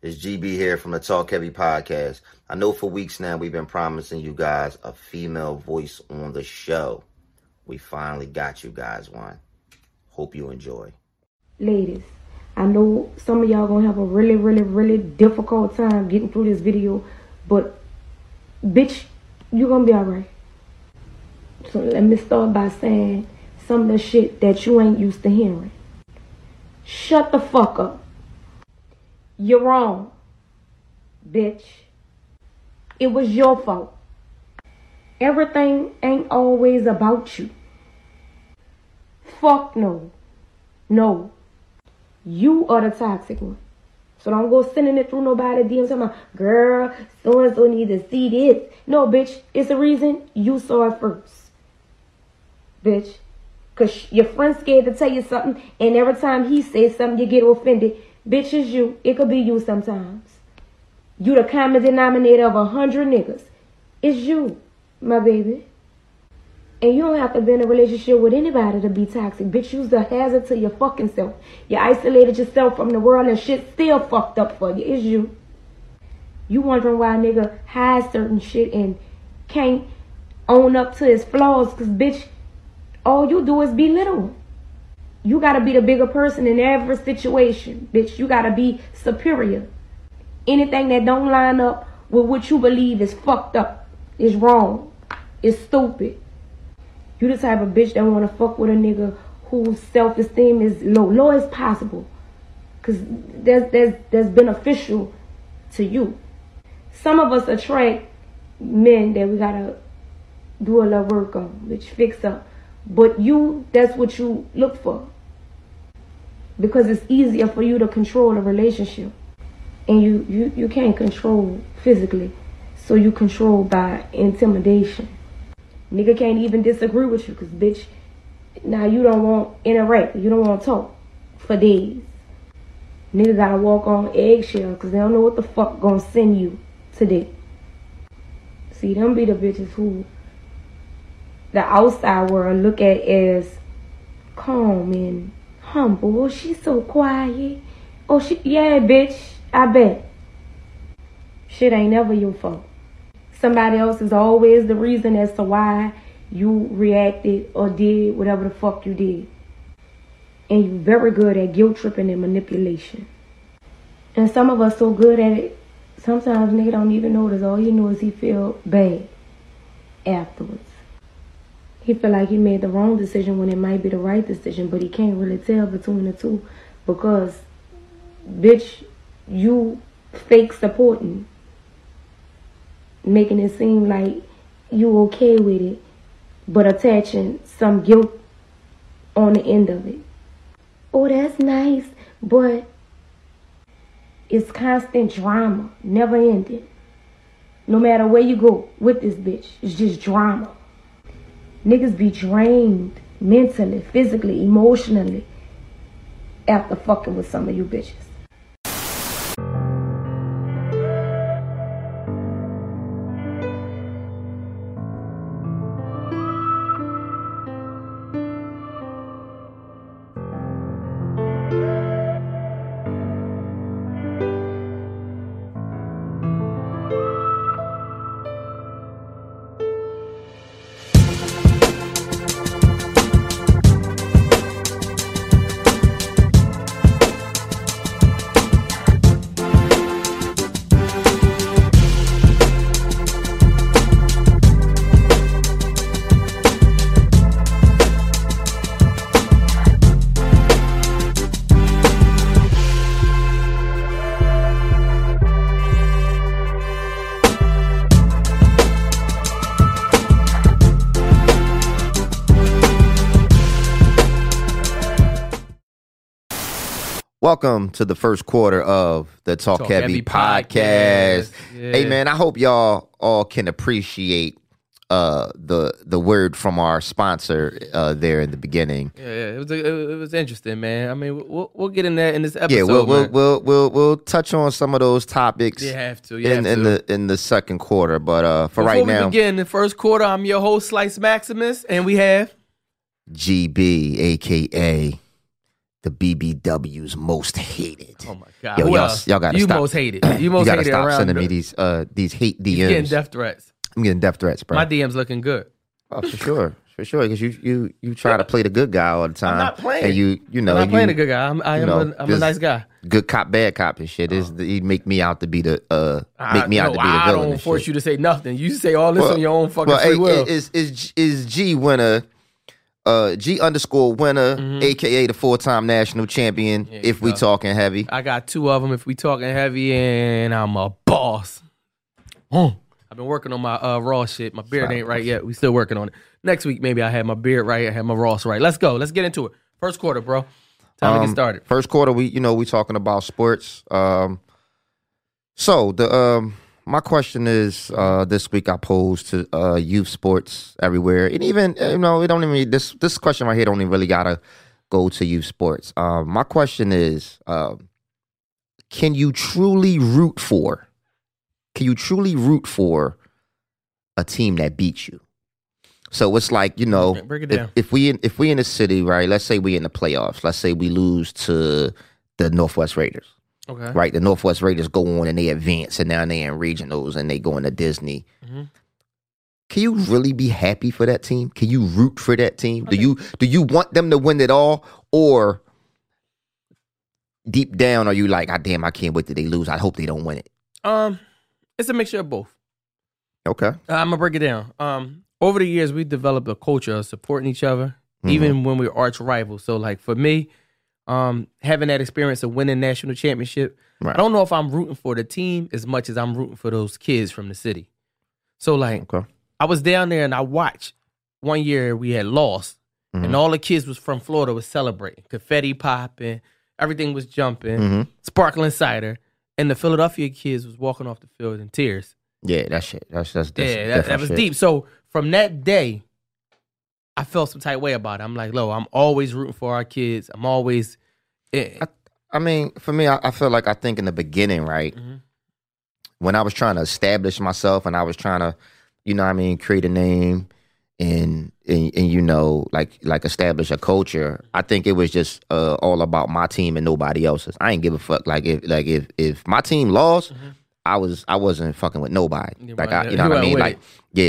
It's GB here from the Talk Heavy podcast. I know for weeks now we've been promising you guys a female voice on the show. We finally got you guys one. Hope you enjoy. Ladies, I know some of y'all gonna have a really, really, really difficult time getting through this video, but bitch, you gonna be alright. So let me start by saying some of the shit that you ain't used to hearing. Shut the fuck up. You're wrong, bitch. It was your fault. Everything ain't always about you. Fuck no. No. You are the toxic one. So don't go sending it through nobody DMs talking about, girl, so and so need to see this. No, bitch, it's the reason you saw it first. Bitch. Cause your friend's scared to tell you something, and every time he says something, you get offended. Bitch, is you. It could be you sometimes. You the common denominator of a hundred niggas. It's you, my baby. And you don't have to be in a relationship with anybody to be toxic. Bitch, you's a hazard to your fucking self. You isolated yourself from the world and shit still fucked up for you. It's you. You wondering why a nigga hides certain shit and can't own up to his flaws. Cause bitch, all you do is belittle You gotta be the bigger person in every situation. Bitch, you gotta be superior. Anything that don't line up with what you believe is fucked up. Is wrong. Is stupid. You the type of bitch that wanna fuck with a nigga whose self-esteem is low, low as possible. Cause that's that's that's beneficial to you. Some of us attract men that we gotta do a lot of work on, which fix up. But you, that's what you look for. Because it's easier for you to control a relationship. And you, you, you can't control physically. So you control by intimidation. Nigga can't even disagree with you because, bitch, now you don't want interact. You don't want talk for days. Nigga gotta walk on eggshell because they don't know what the fuck gonna send you today. See, them be the bitches who the outside world look at as calm and humble. Oh, she's so quiet. Oh, she, yeah, bitch, I bet. Shit ain't never your fault. Somebody else is always the reason as to why you reacted or did whatever the fuck you did. And you're very good at guilt tripping and manipulation. And some of us so good at it, sometimes nigga don't even notice. All you know is he feel bad afterwards. He feel like he made the wrong decision when it might be the right decision, but he can't really tell between the two because, bitch, you fake supporting, making it seem like you okay with it, but attaching some guilt on the end of it. Oh, that's nice, but it's constant drama, never ending. No matter where you go with this bitch, it's just drama. Niggas be drained mentally, physically, emotionally after fucking with some of you bitches. Welcome to the first quarter of the Talk, Talk Heavy, Heavy podcast. podcast. Yeah. Hey man, I hope y'all all can appreciate uh the the word from our sponsor uh there in the beginning. Yeah, yeah, it was it was interesting, man. I mean, we'll we'll get in that in this episode. yeah, we'll we'll, we'll we'll we'll touch on some of those topics You have to. You in have in to. the in the second quarter, but uh for Before right now, begin the first quarter, I'm your host, Slice Maximus, and we have GB aka the BBW's most hated. Oh my god! Yo, y'all- y'all gotta stop. you stop. most hated. You You gotta hated stop around. sending me these uh these hate you getting death threats. I'm getting death threats, bro. My DM's looking good. oh, for sure, for sure. Because you you you try to play the good guy all the time. not playing. And you you know I'm not you, playing a good guy. I'm, I you am know, a, I'm a nice guy. good cop, bad cop and shit. Is he make me out to be the uh make me I, out no, to be the I villain? don't force shit. you to say nothing. You say all this on your own fucking well, free will. Is is is G winner? Uh, G underscore winner, aka the four time national champion. Mm-hmm. if we go. talking heavy, I got two of them. If we talking heavy, and I'm a boss. Hmm. I've been working on my uh, raw shit. My beard ain't right yet. We still working on it. Next week, maybe I have my beard right. I have my Ross right. Let's go. Let's get into it. First quarter, bro. Time to Um, get started. First quarter, we you know we talking about sports. Um, so the um my question is uh this week I posed to uh youth sports everywhere, and even uh, you know it don't even this this question right here don't even really gotta go to youth sports. Um, my question is, um, can you truly root for? Can you truly root for a team that beats you? So it's like you know, break it if, down. if we in, if we in the city, right? Let's say we in the playoffs. Let's say we lose to the Northwest Raiders, Okay. right? The Northwest Raiders go on and they advance, and now they in regionals and they go into Disney. Mhm. Can you really be happy for that team? Can you root for that team? Do you do you want them to win it all, or deep down are you like, ah, damn, I can't wait till they lose. I hope they don't win it. Um, it's a mixture of both. Okay. Uh, I'm gonna break it down. Um, over the years, we developed a culture of supporting each other, Mhm. even when we're arch rivals. So, like for me, um, having that experience of winning national championship, Right. I don't know if I'm rooting for the team as much as I'm rooting for those kids from the city. So, like, Okay. I was down there and I watched. One year we had lost, Mhm. and all the kids was from Florida was celebrating, confetti popping, everything was jumping, Mhm. sparkling cider, and the Philadelphia kids was walking off the field in tears. Yeah, that shit. That's that's, that's Yeah, that, that was shit. deep. So from that day, I felt some type way about it. I'm like, Lo, I'm always rooting for our kids. I'm always. eh, I mean, for me, I, I feel like I think in the beginning, right, Mhm. when I was trying to establish myself and I was trying to, you know, what I mean, create a name and, and and you know, like like establish a culture. I think it was just uh, all about my team and nobody else's. I ain't give a fuck. Like if like if if my team lost. I was I wasn't fucking with nobody. You Like I, you know what I mean? Like it.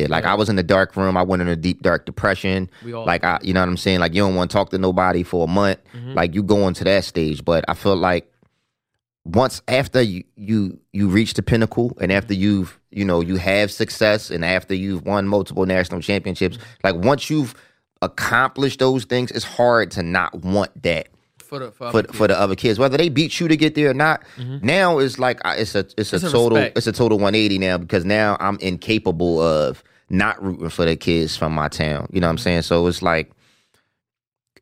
yeah, like I was in the dark room. I went in a deep dark depression. All- like I, you know what I'm saying? Like you don't want to talk to nobody for a month. Mm-hmm. Like you go into that stage. But I feel like once after you you you reach the pinnacle and after you've you know you have success and after you've won multiple national championships, like once you've accomplished those things, it's hard to not want that for the for, for other for the other kids, whether they beat you to get there or not. Mm-hmm. Now it's like it's a it's a It's a total respect. it's a total 180 now because now I'm incapable of not rooting for the kids from my town. You know what I'm saying? So it's like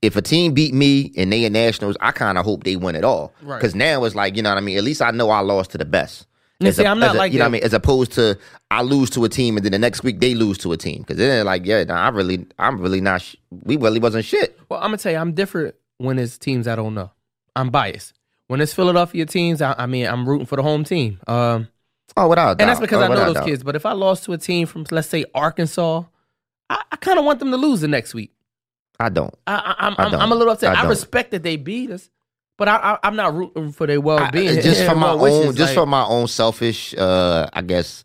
if a team beat me and they in nationals, I kind of hope they win it all. Right. Because now it's like you know what I mean. At least I know I lost to the best. As see, a- I'm not a- like you know what I mean. As opposed to I lose to a team and then the next week they lose to a team because then like yeah, nah, I really I'm really not. Sh- we really wasn't shit. Well, I'm gonna tell you, I'm different when it's teams I don't know. I'm biased. When it's Philadelphia teams, I, I mean, I'm rooting for the home team. Um, Oh, without and that's because Oh, I know those doubt. kids. But if I lost to a team from, let's say, Arkansas, I, I kind of want them to lose the next week. I don't. I, I, I'm, I'm. I'm a little upset. I I, respect that they beat us, but I, I'm not rooting for their well being. just for my own, just for my own selfish, uh, I guess,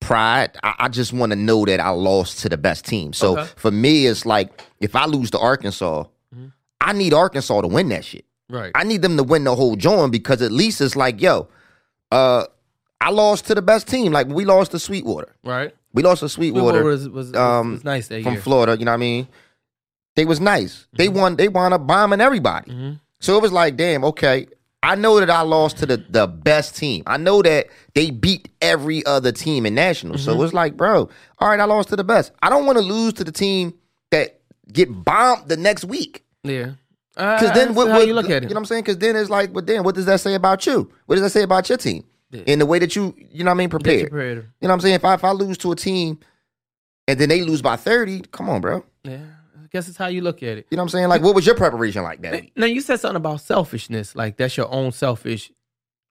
pride. I, I just want to know that I lost to the best team. So Okay. for me, it's like if I lose to Arkansas, I need Arkansas to win that shit. right. I need them to win the whole joint because at least it's like, yo, uh, I lost to the best team. Like we lost to Sweetwater. right. We lost to Sweetwater. Sweetwater was, was, was, um, was nice that year. from year. Florida. You know what I mean? They was nice. They won. They wound up bombing everybody. Mhm. So it was like, damn, okay. I know that I lost to the the best team. I know that they beat every other team in nationals. Mm-hmm. So it's like, bro, all right, I lost to the best. I don't want to lose to the team that get bombed the next week. Yeah. Because then what, how what you look at it. You know what I'm saying? Because then it's like, but then what does that say about you? What does that say about your team? In the way that you, you know what I mean, That you. You know what I'm saying? If I if I lose to a team and then they lose by 30, come on, bro. Yeah. I guess it's how you look at it. You know what I'm saying? Like, what was your preparation like that? Now you said something about selfishness, like that's your own selfish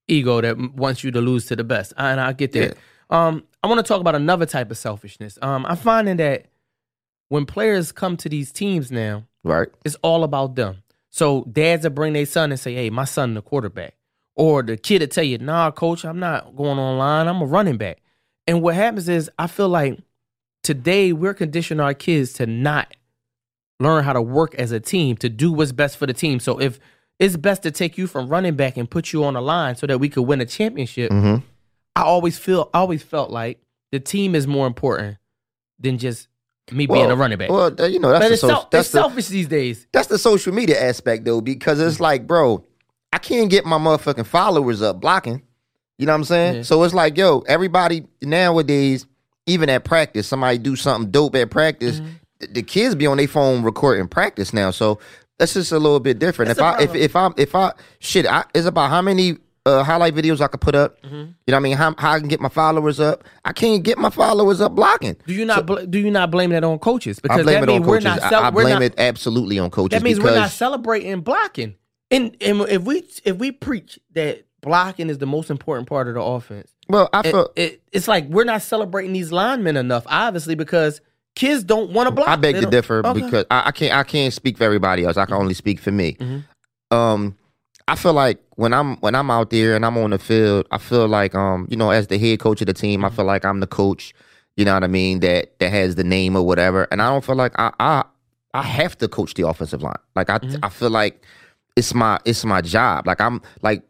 ego that wants you to lose to the best, and I get that. Um, I want to talk about another type of selfishness. Um, I'm finding that when players come to these teams now, Right. it's all about them. So dads will bring their son and say, "Hey, my son the quarterback," or the kid will tell you, "Nah, coach, I'm not going online. I'm a running back." And what happens is, I feel like today we're conditioning our kids to not learn how to work as a team to do what's best for the team. So if it's best to take you from running back and put you on the line so that we could win a championship, Mhm. I always feel, I always felt like the team is more important than just me being a running back. Well, you know that's but the it's, social, that's it's the selfish these days. that's the social media aspect though, because it's like, bro, I can't get my motherfucking followers up blocking. You know what I'm saying? Yeah. So it's like, yo, everybody nowadays, even at practice, somebody do something dope at practice. Mm-hmm. th- The kids be on their phone recording practice now. So that's just a little bit different. That's if I if if I if I shit, I, it's about how many uh, highlight videos I could put up. Mm-hmm. You know what I mean? How, how I can get my followers up. I can't get my followers up blocking. Do you not bl- do you not blame that on coaches? I Because blame that it on means we're coaches. not I- cel- I, we're blame not- it absolutely on coaches That means we're not celebrating blocking. And and if we if we preach that blocking is the most important part of the offense, well, I feel it- it's like we're not celebrating these linemen enough, obviously, because kids don't want to block. I beg They to differ Okay. because I, I can't I can't speak for everybody else. I can only speak for me. Mhm. Um, I feel like when I'm when I'm out there and I'm on the field, I feel like um, you know, as the head coach of the team. I feel like I'm the coach. You know what I mean? That that has the name or whatever, and I don't feel like I I I have to coach the offensive line. Like I Mm-hmm. I feel like it's my it's my job. Like I'm like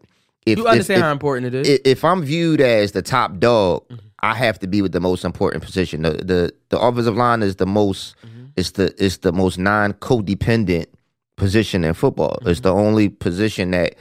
if you understand if, how important it is. i- if I'm viewed as the top dog, Mm-hmm. I have to be with the most important position. The the, the offensive line is the most Mm-hmm. it's the it's the most non codependent position in football. It's Mm-hmm. the only position that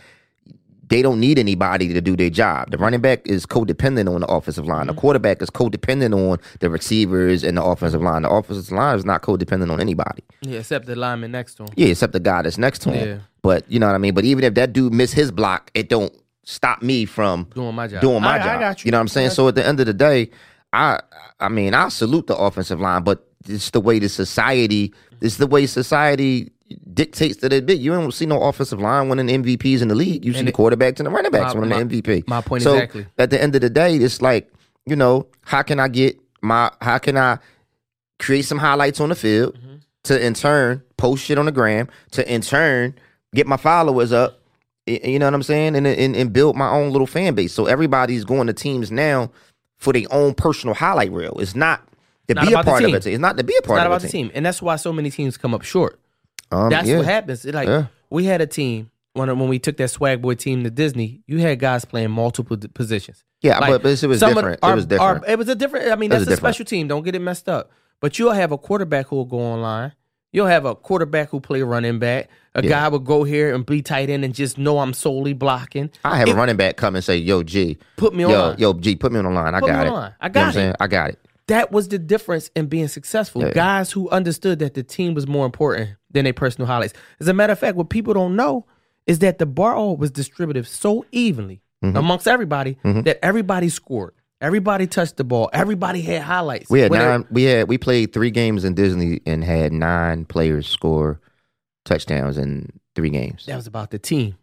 they don't need anybody to do their job. The running back is codependent on the offensive line. Mm-hmm. The quarterback is codependent on the receivers and the offensive line. The offensive line is not codependent on anybody. yeah, except the lineman next to him. Yeah, except the guy that's next to him. Yeah. But you know what I mean. But even if that dude miss his block, it don't stop me from Doing my job. doing my I- job. I got you. you know what I'm saying? So at the end of the day, I I mean I salute the offensive line, but it's the way the society it's the way society dictates that it be. You don't see no offensive line winning MVPs in the league. You see And the quarterbacks and the running backs My- winning my- the MVP. my point so exactly. At the end of the day, it's like, you know, how can I get my how can I create some highlights on the field Mm-hmm. to in turn post shit on the gram to in turn get my followers up you know what I'm saying and, and and build my own little fan base so everybody's going to teams now for their own personal highlight reel it's not to Not be a part of team. it it's not to be a It's part not of about a the team, team, and that's why so many teams come up short. Um, That's yeah. what happens. It like Yeah. we had a team when when we took that swag boy team to Disney. You had guys playing multiple d- positions. yeah Like, but, it was different our- it was different our- it was a different. I mean, that's a different. special team. Don't get it messed up. But you'll have a quarterback who will go online. You'll have a quarterback who play running back. A Yeah. guy will go here and be tight end and just know I'm solely blocking. I have It- a running back come and say yo G Put me on. yo line. yo G put me on the line I Put got it line. I You know got it. I got it That was the difference in being successful. Yeah. Guys who understood that the team was more important than their personal highlights. As a matter of fact, what people don't know is that the bar was distributed so evenly Mm-hmm. amongst everybody that everybody scored. Everybody touched the ball. Everybody had highlights. We had Whether- nine. We had we played three games in Disney and had nine players score touchdowns in three games. That was about the team.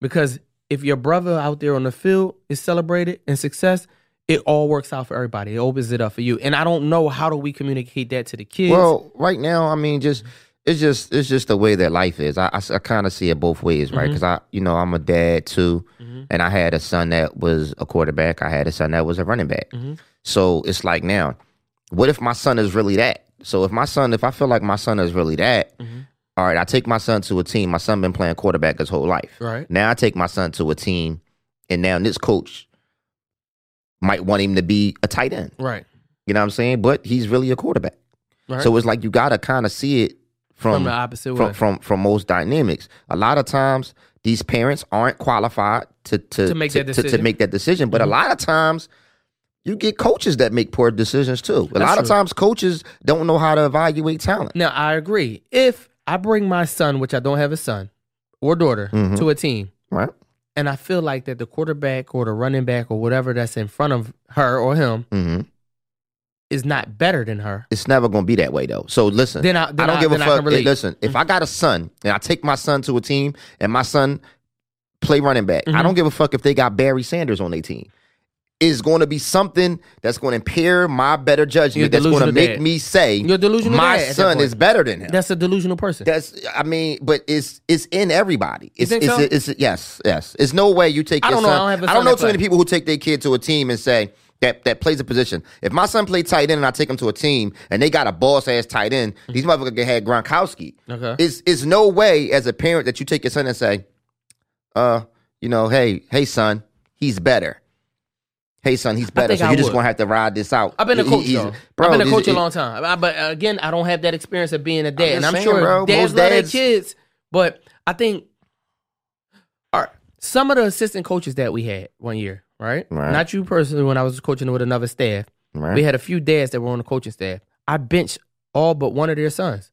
Because if your brother out there on the field is celebrated and success, it all works out for everybody. It opens it up for you. And I don't know how do we communicate that to the kids. Well, right now, I mean, just it's just it's just the way that life is. I I, kind of see it both ways, right? Mm-hmm. Because I you know I'm a dad too, mm-hmm. and I had a son that was a quarterback. I had a son that was a running back. Mm-hmm. So it's like now, what if my son is really that? So if my son, if I feel like my son is really that, all right, I take my son to a team. My son been playing quarterback his whole life. Right. Now I take my son to a team, and now this coach might want him to be a tight end. right. You know what I'm saying? But he's really a quarterback. Right. So it's like you gotta kind of see it from From the opposite way. from, from from most dynamics. A lot of times these parents aren't qualified to to To make to, that to- to decision. Mm-hmm. make that decision. But a lot of times you get coaches that make poor decisions too. A That's lot of true. times coaches don't know how to evaluate talent. Now I agree. If I bring my son, which I don't have a son or daughter, Mhm. to a team, Right? and I feel like that the quarterback or the running back or whatever that's in front of her or him hmm is not better than her, It's never gonna be that way though. So listen, Then I- then don't I- give a I fuck. relate. listen, if I got a son and I take my son to a team and my son play running back, I Mhm. don't give a fuck if they got Barry Sanders on their team. is going to be something that's going to impair my better judgment. That's going to make dad. me say You're delusional my son is better than him. That's a delusional person. That's I mean, but it's it's in everybody. It's it's, so? it's, yes, yes. It's no way you take I your don't know. son. I don't I don't know too many people who take their kid to a team and say that that plays a position. If my son played tight end and I take him to a team and they got a boss ass tight end, these motherfuckers can have Gronkowski. Mm-hmm. Okay. It's it's no way as a parent that you take your son and say, uh, you know, hey, hey son, he's better. Hey son, he's better. So I you're just gonna have to ride this out. I've been a coach though. bro, I've been a coach a long time. I- But again, I don't have that experience of being a dad, and I'm saying, sure bro, dads most love their kids. But I think, all right, some of the assistant coaches that we had one year, right? Right. Not you personally. When I was coaching with another staff, Right. we had a few dads that were on the coaching staff. I benched all but one of their sons,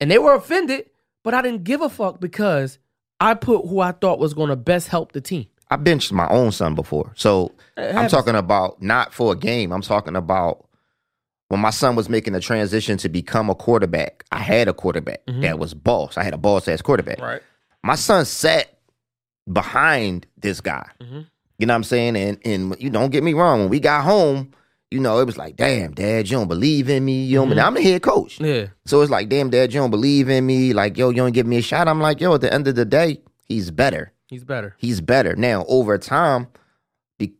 and they were offended. But I didn't give a fuck because I put who I thought was going to best help the team. I benched my own son before. So I'm talking about not for a game. I'm talking about when my son was making the transition to become a quarterback. I had a quarterback that was boss. I had a boss ass quarterback. Mm-hmm. Right. My son sat behind this guy. Mhm. You know what I'm saying? And and you don't get me wrong. When we got home, you know, it was like, damn, dad, you don't believe in me. You don't Mm-hmm. I'm the head coach. Yeah. So it's like, damn, dad, you don't believe in me. Like, yo, you don't give me a shot. I'm like, yo, at the end of the day, he's better He's better. he's better. Now, over time, be,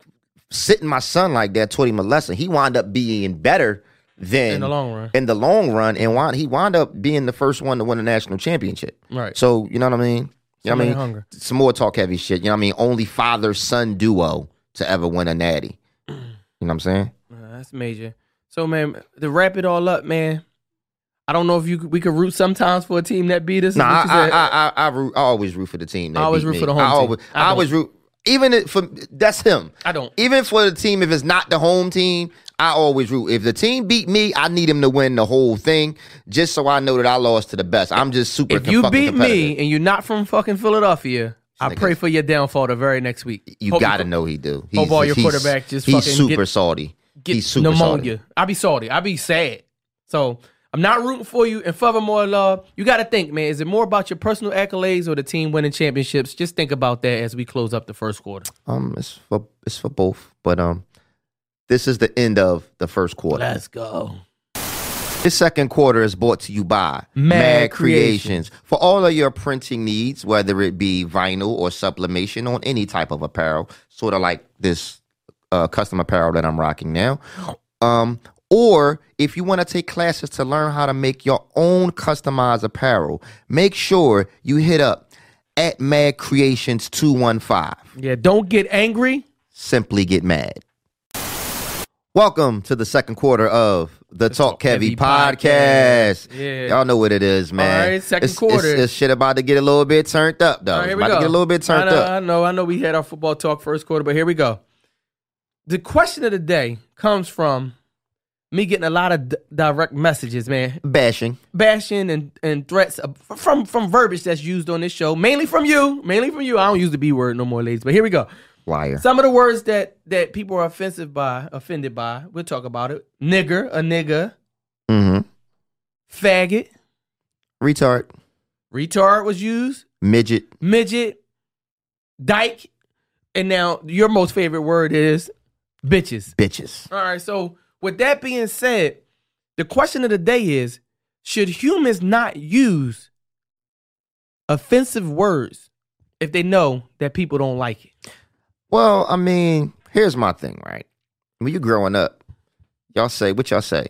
sitting my son like that taught him a lesson. He wound up being better than In the long run. In the long run, and wound, he wound up being the first one to win a national championship. Right. So you know what I mean? You know what I mean? hunger. Some more talk heavy shit. You know what I mean? Only father son duo to ever win a natty. You know what I'm saying? Uh, that's major. So man, to wrap it all up, man. I don't know if you we could root sometimes for a team that beat us. No, I, I. I, I, I, root, I always root for the team. That I always beat root me. for the home I team. I I, always root. Even if for that's him. I don't. Even for the team, if it's not the home team, I always root. If the team beat me, I need him to win the whole thing, just so I know that I lost to the best. I'm just super. If you beat me and you're not from fucking Philadelphia, I nigga- pray for your downfall the very next week. you Hope gotta co- know he do. hope all your quarterback just he's fucking super get- salty. get he's super pneumonia. salty. I be salty. I be sad. So I'm not rooting for you. And furthermore, love, you got to think, man. Is it more about your personal accolades or the team winning championships? Just think about that as we close up the first quarter. Um, it's for it's for both, but um, this is the end of the first quarter. Let's go. This second quarter is brought to you by Mad Creations. For all of your printing needs, whether it be vinyl or sublimation on any type of apparel, sort of like this uh, custom apparel that I'm rocking now. Um, or if you want to take classes to learn how to make your own customized apparel, make sure you hit up at Mad Creations 215. Yeah, don't get angry. Simply get mad. Welcome to the second quarter of the Talk, Talk Heavy, Heavy podcast. Podcast. Yeah. Y'all know what it is, man. All right, second it's, quarter. It's, it's shit about to get a little bit turned up, though. Right, it's here we about go. to get a little bit turned I know, up. I know, I know. We had our football talk first quarter, but here we go. The question of the day comes from me getting a lot of d- direct messages, man, Bashing. bashing and, and threats from from verbiage that's used on this show, mainly from you, mainly from you. I don't use the b word no more, ladies, but here we go. Liar. Some of the words that that people are offensive by, offended by, we'll talk about it. Nigger, a nigga, Mm-hmm. faggot, Retard. retard was used. Midget. midget, dyke, and now your most favorite word is bitches. Bitches. All right, so with that being said, the question of the day is should humans not use offensive words if they know that people don't like it? Well, I mean, here's my thing, right? When you're growing up, y'all say, what y'all say?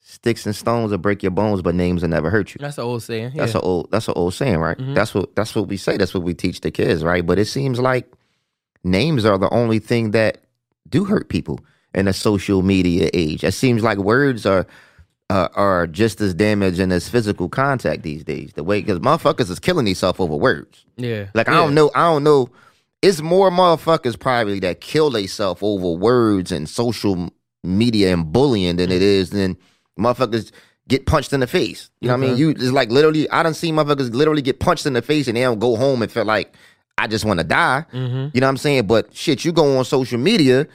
Sticks and stones will break your bones, but names will never hurt you. That's an old saying. That's yeah. an old that's an old saying, right? Mhm. That's what that's what we say. That's what we teach the kids, right? But it seems like names are the only thing that do hurt people in a social media age. It seems like words are uh, are just as damaging as physical contact these days. The way because motherfuckers is killing themselves over words. yeah. Like I Yeah. don't know, I don't know. It's more motherfuckers probably that kill themselves over words and social media and bullying than it is than motherfuckers get punched in the face. You know what I mean? You it's like literally I don't see motherfuckers literally get punched in the face and they don't go home and feel like I just want to die. Mhm. You know what I'm saying? But shit, you go on social media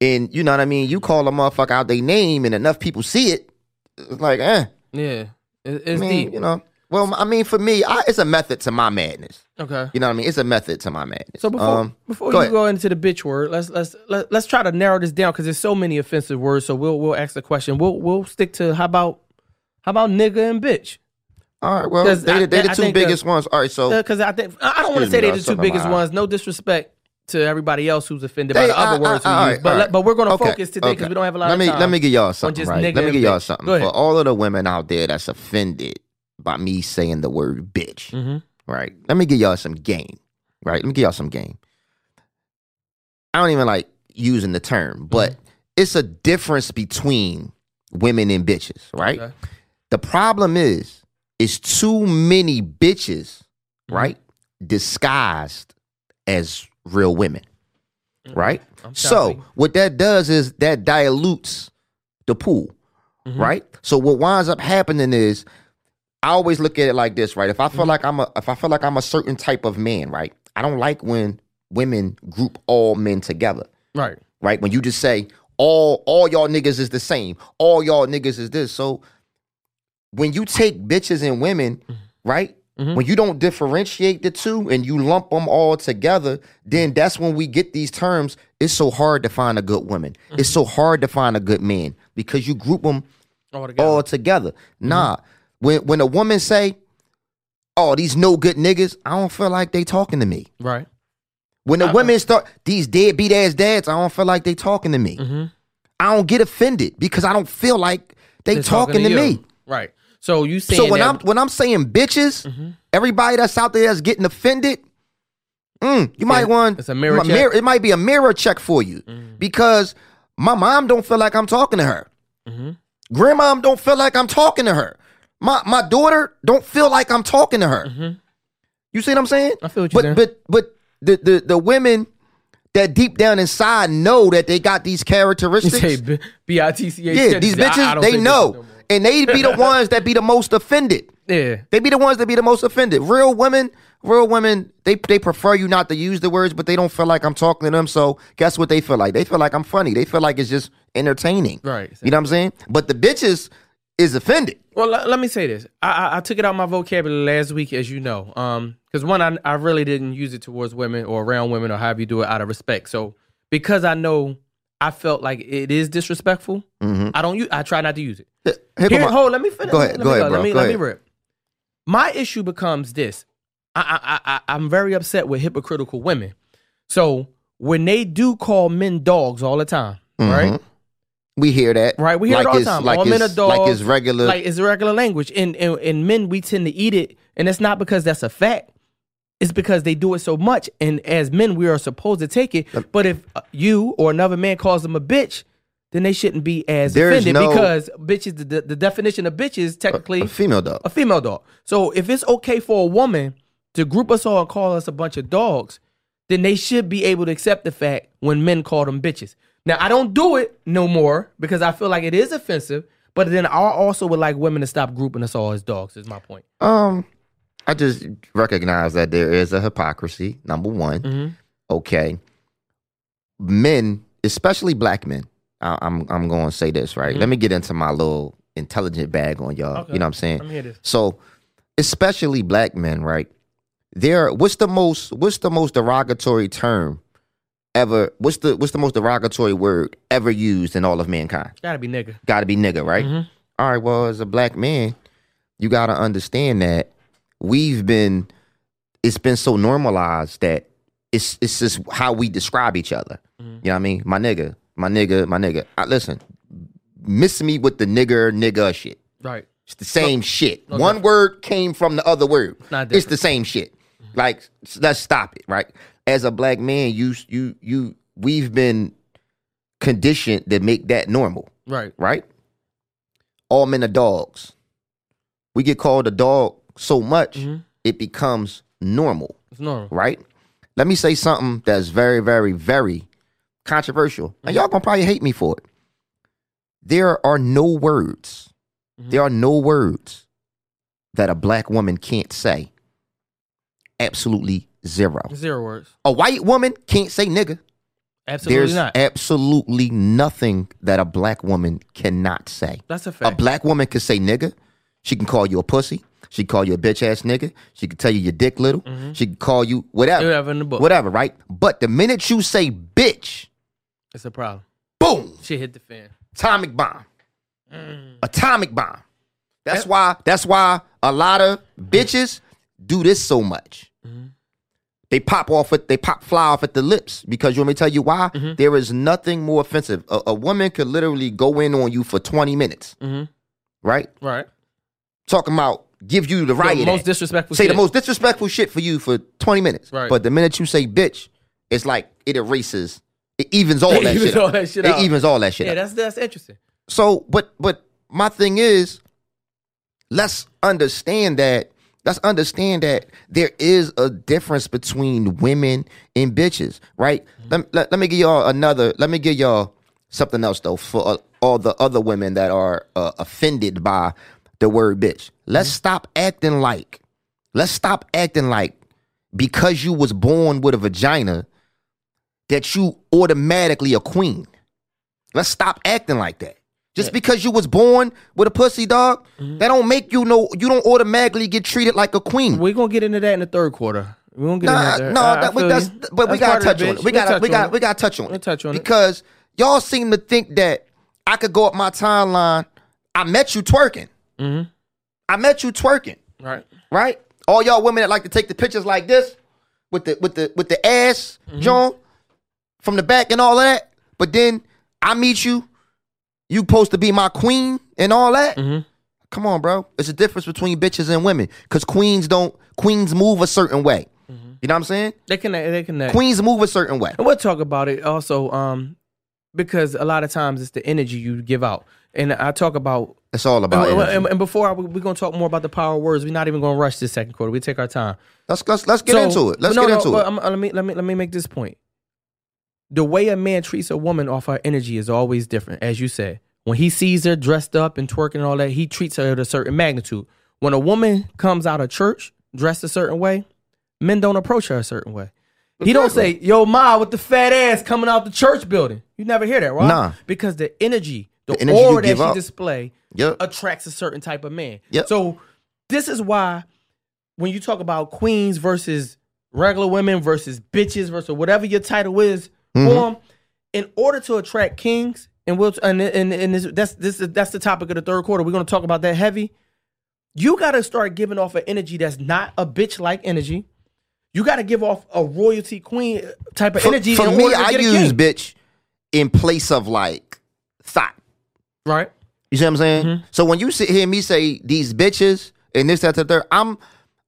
and you know what I mean, you call a motherfucker out their name and enough people see it, it's like, eh. Yeah. It- I it's mean, deep. you know. Well, I mean, for me, I, it's a method to my madness. Okay. You know what I mean? It's a method to my madness. So before Um, before go you ahead. go into the bitch word, let's let's let, let's try to narrow this down because there's so many offensive words. So we'll we'll ask the question. We'll we'll stick to how about how about nigga and bitch? All right. Well, they, I- they the I two think the- biggest ones. All right, so Because I think I don't want to say they're the two biggest ones. No disrespect to everybody else who's offended They- by the other I- I- words we all use. but right. but we're gonna Okay, focus today because okay. we don't have a lot let of me, time. Let me give y'all something, just right? Let me give y'all bitch. something. For all of the women out there that's offended by me saying the word bitch, Mhm. Right? Let me give y'all some game, right? Let me give y'all some game. I don't even like using the term, but Mm-hmm. it's a difference between women and bitches, right? Okay. The problem is, it's too many bitches, Mm-hmm. right? Disguised as real women, right? I'm So shopping. what that does is that dilutes the pool, Mm-hmm. right? So what winds up happening is I always look at it like this, right? If I feel Mm-hmm. like I'm a if I feel like I'm a certain type of man, right? I don't like when women group all men together, right. right? When you just say all all y'all niggas is the same, all y'all niggas is this. So when you take bitches and women, right? Mhm. When you don't differentiate the two and you lump them all together, then that's when we get these terms. It's so hard to find a good woman. It's so hard to find a good man because you group them All together. all together. Mm-hmm. When when a woman say, "Oh, these no good niggas," I don't feel like they talking to me. right. When the Uh-uh. women start these deadbeat ass dads, I don't feel like they talking to me. Mm-hmm. I don't get offended because I don't feel like they They're talking, to, you. me. Right. So you saying So when that, I'm when I'm saying bitches, Mm-hmm. everybody that's out there that's getting offended, mm, you might Yeah, want it's a mirror. Mm-hmm. it might be a mirror check for you because my mom don't feel like I'm talking to her. Mhm. Grandmom don't feel like I'm talking to her. My my daughter don't feel like I'm talking to her. You see what I'm saying? Mm-hmm. I feel what you're but saying. but but the, the the women that deep down inside know that they got these you characteristics. say B- B-I-T-C-H. yeah, these bitches they know, and they be the ones that be the most offended. Yeah. They be the ones that be the most offended. Real women, real women, they they prefer you not to use the words, but they don't feel like I'm talking to them. So guess what they feel like? They feel like I'm funny. They feel like it's just entertaining. Right. You know what I'm saying? But the bitches is offended. Well, let, let me say this. I, I I took it out my vocabulary last week, as you know, um, because one, I I really didn't use it towards women or around women or however you do it out of respect. So because I know I felt like it is disrespectful, I don't use. I try not to use it. Go Here, hold. Let me finish. Go ahead, Let go me ahead, Let bro, me go let me rip. My issue becomes this. I I I I- I'm very upset with hypocritical women. So when they do call men dogs all the time, right? We hear that. Right, we hear like it all the time. Like all men are dogs. like it's regular. Like it's a regular language. And, and and men, we tend to eat it, and it's not because that's a fact. It's because they do it so much, and as men, we are supposed to take it. But if uh, you or another man calls them a bitch, then they shouldn't be as There's offended no- because bitches. The, the, the definition of bitch is technically a female dog. a female dog. So if it's okay for a woman to group us all and call us a bunch of dogs, then they should be able to accept the fact when men call them bitches. Now I don't do it no more because I feel like it is offensive. But then I also would like women to stop grouping us all as dogs. Is my point. Um, I just recognize that there is a hypocrisy. Number one, Mm-hmm. okay. Men, especially black men. I, I'm I'm going to say this right. Let me get into my little intelligent bag on y'all. Mm-hmm. Okay. You know what I'm saying? Let me hear. So, especially black men, right? There, what's the most what's the most derogatory term ever? What's the what's the most derogatory word ever used in all of mankind? Gotta be nigga. Got to be nigga, right? Mm-hmm. All right. Well, as a black man, you got to understand that we've been. It's been so normalized that it's it's just how we describe each other. Mm-hmm. You know what I mean? My nigga, my nigga, my nigga. I, listen, miss me with the nigger nigga shit. Right. It's the same shit. no One word came from the other word. It's the same shit. Like let's stop it, right? As a black man, you you you we've been conditioned to make that normal, Right. right? All men are dogs. We get called a dog so much Mm-hmm. it becomes normal, It's normal. right? Let me say something that's very, very, very controversial. And y'all gonna probably hate me for it. There are no words. There are no words that a black woman can't say. Absolutely zero. Zero words. A white woman can't say nigga. Absolutely There's not. absolutely nothing that a black woman cannot say. That's a fact. A black woman can say nigga. She can call you a pussy. She could call you a bitch ass nigga. She can tell you your dick little. Mm-hmm. She can call you whatever. Whatever in the book. Whatever, right? But the minute you say bitch, It's a problem. boom, She hit the fan. atomic bomb. Mm. Atomic bomb. That's why that's why a lot of bitches do this so much. They pop off at they pop fly off at the lips because you want me to tell you why? Mm-hmm. There is nothing more offensive. A, a woman could literally go in on you for 20 minutes. Mm-hmm. Right? Right. Talking about give you the right. The most disrespectful say shit. the most disrespectful shit for you for 20 minutes. Right. But the minute you say bitch, it's like it erases, it evens all It that evens shit. all that shit it out. evens all that shit. Yeah, out. that's that's interesting. So, but but my thing is, let's understand that. Let's understand that there is a difference between women and bitches, right? Let, let, let me give y'all another. Let me give y'all something else though for uh, all the other women that are uh, offended by the word bitch. Let's stop acting like. Let's stop acting like because you was born with a vagina that you automatically a queen. Let's stop acting like that. Just because you was born with a pussy dog, that don't make you no. You don't automatically get treated like a queen. We're gonna get into that in the third quarter. We're gonna get Nah, into that. no, I that, we, that's but we gotta touch on it. We gotta we got it. we gotta touch on it touch on it. because y'all seem to think that I could go up my timeline. I met you twerking. Mm-hmm. I met you twerking. Right. right? All y'all women that like to take the pictures like this with the with the with the ass, Mm-hmm. John, from the back and all of that. But then I meet you, you supposed to be my queen and all that. Mhm. Come on, bro. It's a difference between bitches and women because queens don't queens move a certain way. Mm-hmm. You know what I'm saying? They connect. They connect. Queens move a certain way. And we'll talk about it also, um, because a lot of times it's the energy you give out, and I talk about. It's all about and, and, and before I, we're gonna talk more about the power of words. We're not even gonna rush this second quarter. We take our time. Let's let's let's get So- into it. Let's no, get into but it. I'm- let me let me let me make this point. The way a man treats a woman off her energy is always different, as you said. When he sees her dressed up and twerking and all that, he treats her at a certain magnitude. When a woman comes out of church dressed a certain way, men don't approach her a certain way. He don't say, "Yo, ma, with the fat ass coming out the church building." You never hear that, right? Nah. Because the energy, the, The energy you aura that she display, Yep. attracts a certain type of man. Yep. So this is why when you talk about queens versus regular women versus bitches versus whatever your title is Mm-hmm. for in order to attract kings, and we'll and and, and this, that's this is that's the topic of the third quarter. We're gonna talk about that heavy. You gotta start giving off an energy that's not a bitch like energy. You gotta give off a royalty queen type of For, energy. for in me, to I use bitch in place of like thot. right. You see what I'm saying? Mm-hmm. So when you sit hear me say these bitches and this, that, that, third, I'm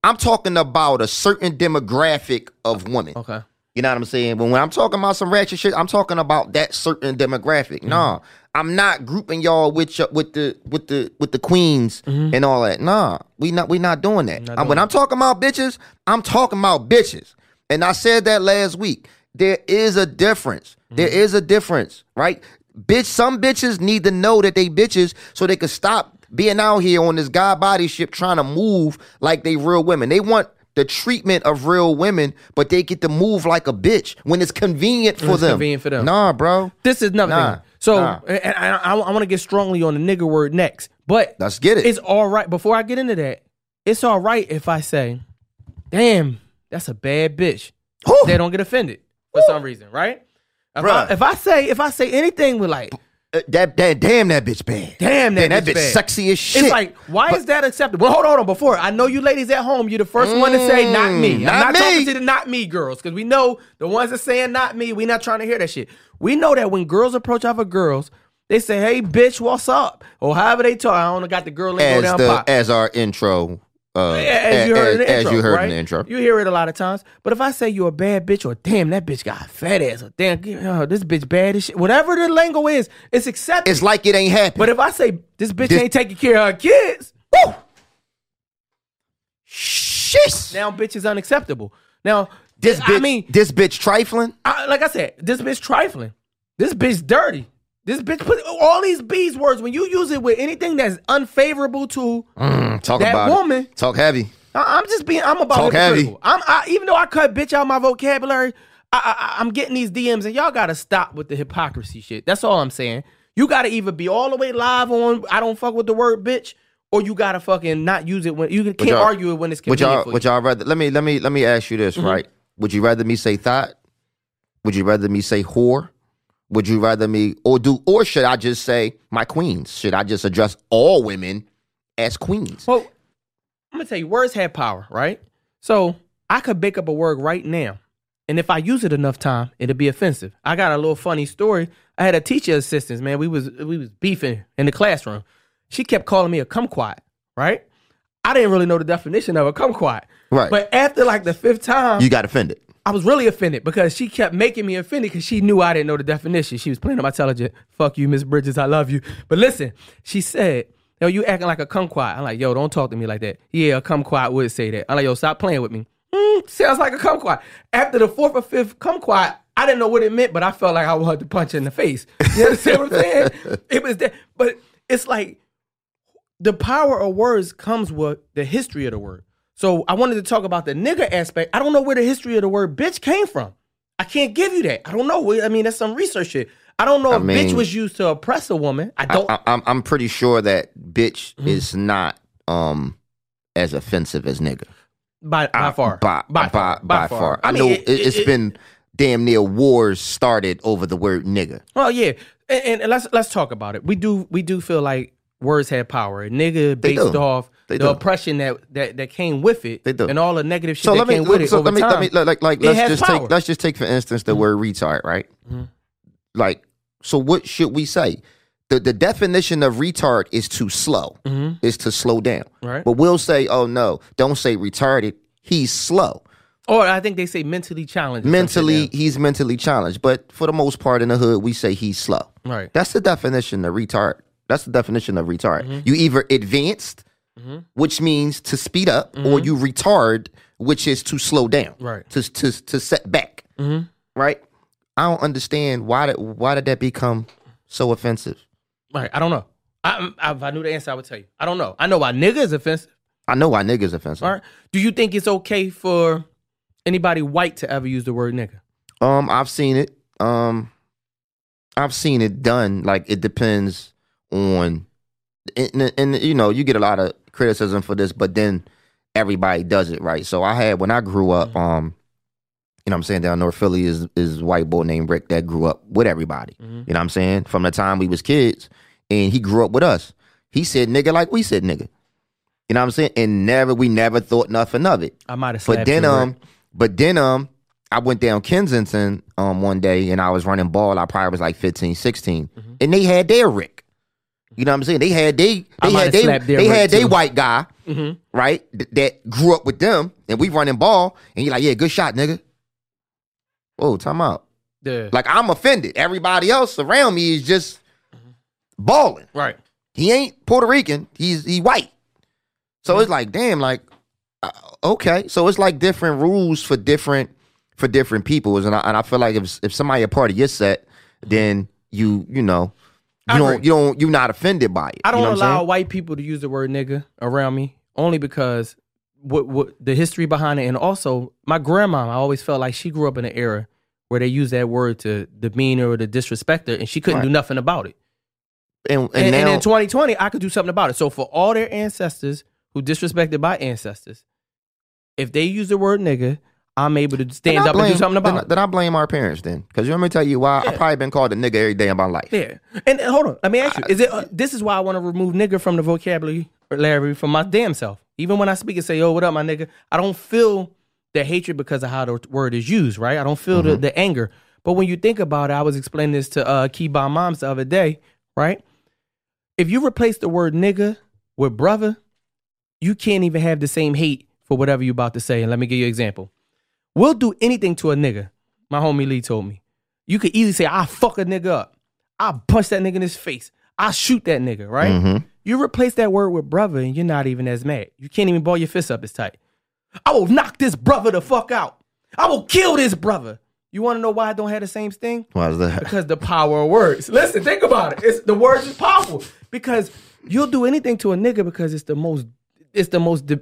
I'm talking about a certain demographic of women. Okay. You know what I'm saying? But when I'm talking about some ratchet shit, I'm talking about that certain demographic. Mm-hmm. Nah, I'm not grouping y'all with y- with the with the with the queens mm-hmm. and all that. Nah, we not we not doing that. Not Uh, when doing I'm talking about bitches, I'm talking about bitches. And I said that last week. There is a difference. There mm-hmm. is a difference, right? Bitch, some bitches need to know that they bitches so they can stop being out here on this guy body ship trying to move like they real women. They want the treatment of real women, but they get to move like a bitch when it's convenient for it's them. convenient for them. Nah, bro. This is nothing. Nah. So, nah. and I, I, I want to get strongly on the nigger word next, but Let's get it. it's all right. Before I get into that, it's all right if I say, "Damn, that's a bad bitch." Whew. They don't get offended for some reason, right? If I, if I say if I say anything with like, Uh, that, that damn that bitch bad. "Damn, that, Damn, that bitch, bitch bad. sexy as shit. It's like, why is that acceptable? Well, hold on, hold on. Before I know you ladies at home, you're the first one to say not me. I'm Mm, not not, talking me. to the not me girls because we know the ones that saying not me. We not trying to hear that shit. We know that when girls approach other girls, they say, "Hey, bitch, what's up?" Or however they talk. I don't got the girl lingo as down the pop. as our intro. Uh, as you heard in the as intro, you heard right? in the intro. You hear it a lot of times. But if I say you're a bad bitch, or damn that bitch got a fat ass, or damn oh, this bitch bad as shit, whatever the lingo is, it's accepted. It's like it ain't happening. but if I say this bitch This- ain't taking care of her kids, Woo! Shit. now bitch is unacceptable. Now this bitch, I mean, this bitch trifling. I, like I said, this bitch trifling. This bitch dirty. This bitch put all these B's words when you use it with anything that's unfavorable to. Mm, talk That about woman- It. Talk heavy. I, I'm just being. I'm about Talk heavy. I'm I, even though I cut bitch out my vocabulary. I, I, I'm getting these DMs and y'all gotta stop with the hypocrisy shit. That's all I'm saying. You gotta either be all the way live on I don't fuck with the word bitch, or you gotta fucking not use it when you can't y'all- argue it when it's Would convenient y'all for would you. y'all rather let me let me let me ask you this, Mm-hmm. right? Would you rather me say thot? Would you rather me say whore? Would you rather me or do or should I just say my queens? Should I just address all women as queens? Well, I'm gonna tell you, words have power, right? So I could make up a word right now, and if I use it enough time, it'll be offensive. I got a little funny story. I had a teacher assistant, man. We was we was beefing in the classroom. She kept calling me a kumquat, right? I didn't really know the definition of a kumquat. Right. But after like the fifth time, You got offended. I was really offended because she kept making me offended because she knew I didn't know the definition. She was playing on my intelligent. Fuck you, Miss Bridges. I love you. But listen, she said, Yo, you acting like a kumquat. I'm like, yo, don't talk to me like that. Yeah, a kumquat would say that. I'm like, yo, stop playing with me. Mm, sounds like a kumquat. After the fourth or fifth kumquat, I didn't know what it meant, but I felt like I wanted to punch her in the face. You understand what I'm saying? It was that, but it's like the power of words comes with the history of the word. So I wanted to talk about the nigger aspect. I don't know where the history of the word bitch came from. I can't give you that. I don't know. I mean, that's some research shit. I don't know I if bitch was used to oppress a woman. I don't. I, I'm I'm pretty sure that bitch Mm-hmm. is not um as offensive as nigga. by, by far. By by by, by far. I, mean, know it- has it- been damn near wars started over the word nigga. Well, yeah, and, and- let's let's talk about it. We do we do feel like words have power. A nigga based off They the do. oppression that, that that came with it, They do. and all the negative shit So that let me came with it so over let me time. let me like like, like it let's has just power. Mm-hmm. take let's just take for instance the word retard, right? Like so what should we say? The the definition of retard is too slow. Is to slow down. Mm-hmm. Right. But we'll say, oh no, don't say retarded. He's slow. or I think they say mentally challenged. or Mentally, he's mentally challenged. But for the most part in the hood, we say he's slow. right? That's the definition of retard. That's the definition of retard. Mm-hmm. You either advanced, which means to speed up, or you retard, which is to slow down. Mm-hmm. Right. To to to set back. Right. I don't understand why did why did that become so offensive? Right. I don't know. I, I, if I knew the answer, I would tell you. I don't know. I know why nigga is offensive. I know why niggas offensive. All right. Do you think it's okay for anybody white to ever use the word nigga? Um, I've seen it. Um, I've seen it done. Like it depends on, and, and you know, you get a lot of criticism for this, but then everybody does it right. So I had when I grew up, um, you know, what I'm saying down North Philly is is a white boy named Rick that grew up with everybody. You know, what I'm saying from the time we was kids, and he grew up with us. He said nigga like we said nigga. You know what I'm saying? And never we never thought nothing of it. I might have But then you, Rick. um, but then um, I went down Kensington um one day and I was running ball. I probably was like 15, 16. and they had their Rick. You know what I'm saying? They had they Mm-hmm. They had they they had too. white guy right th- that grew up with them, and we running ball, and you're like, yeah, good shot, nigga. Oh, time out. Yeah. Like I'm offended. Everybody else around me is just balling. right. He ain't Puerto Rican. He's he white. So Mm-hmm. it's like, damn, like, uh, okay. So it's like different rules for different for different people, and I, and I feel like if if somebody a part of your set, then you you know you don't you don't you're not offended by it. I don't you know allow white people to use the word nigga around me only because what what the history behind it, and also my grandma. I always felt like she grew up in an era where they used that word to demean her or to disrespect her, and she couldn't Right. do nothing about it. and, and, And, and in 2020, I could do something about it. So for all their ancestors who disrespected my ancestors, if they use the word nigga, I'm able to stand then up and do something about I- it. then I blame our parents then, because you want me to tell you why? I probably been called a nigga every day of my life. Yeah, and, and hold on. Let me ask you: Is it? Uh, this is why I want to remove nigga from the vocabulary, Larry, from my damn self. Even when I speak and say, "Yo, what up, my nigga?" I don't feel the hatred because of how the word is used. Right? I don't feel the, the anger. But when you think about it, I was explaining this to uh, Keybound Moms the other day. Right? If you replace the word nigga with brother, you can't even have the same hate for whatever you're about to say. And let me give you an example. We'll do anything to a nigga. My homie Lee told me. You could easily say, I fuck a nigga up. I punch that nigga in his face. I shoot that nigga, right? Mm-hmm. You replace that word with brother and you're not even as mad. You can't even ball your fist up as tight. I will knock this brother the fuck out. I will kill this brother. You want to know why I don't have the same sting? Why is that? Because the power of words. Listen, think about it. It's the words is powerful. Because you'll do anything to a nigga because it's the most it's the most de-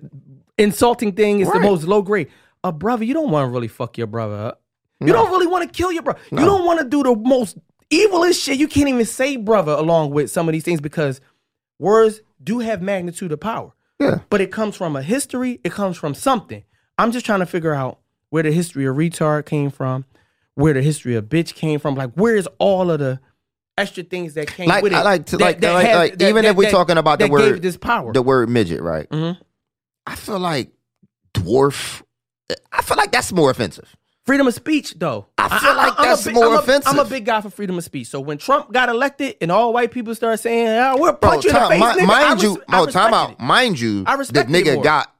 insulting thing. It's the most low grade. A brother, you don't want to really fuck your brother up. You don't really want to kill your brother. You don't want to do the most evilest shit. You can't even say brother along with some of these things because words do have magnitude of power. Yeah. But it comes from a history, it comes from something. I'm just trying to figure out where the history of retard came from, where the history of bitch came from. Like, where's all of the extra things that came Like with it? I like to that- like, that like, has- like that- even if we're talking about the word this power. the word midget, right? Mhm. I feel like dwarf. I feel like that's more offensive. Freedom of speech, though. I feel like I'm that's big- more I'm a- offensive. I'm a big guy for freedom of speech. So when Trump got elected and all white people started saying, "Ah, we'll Bro, punch you in the face," mi- nigga, I mind you, res- I no, time out. it. Mind you, I respect the nigga got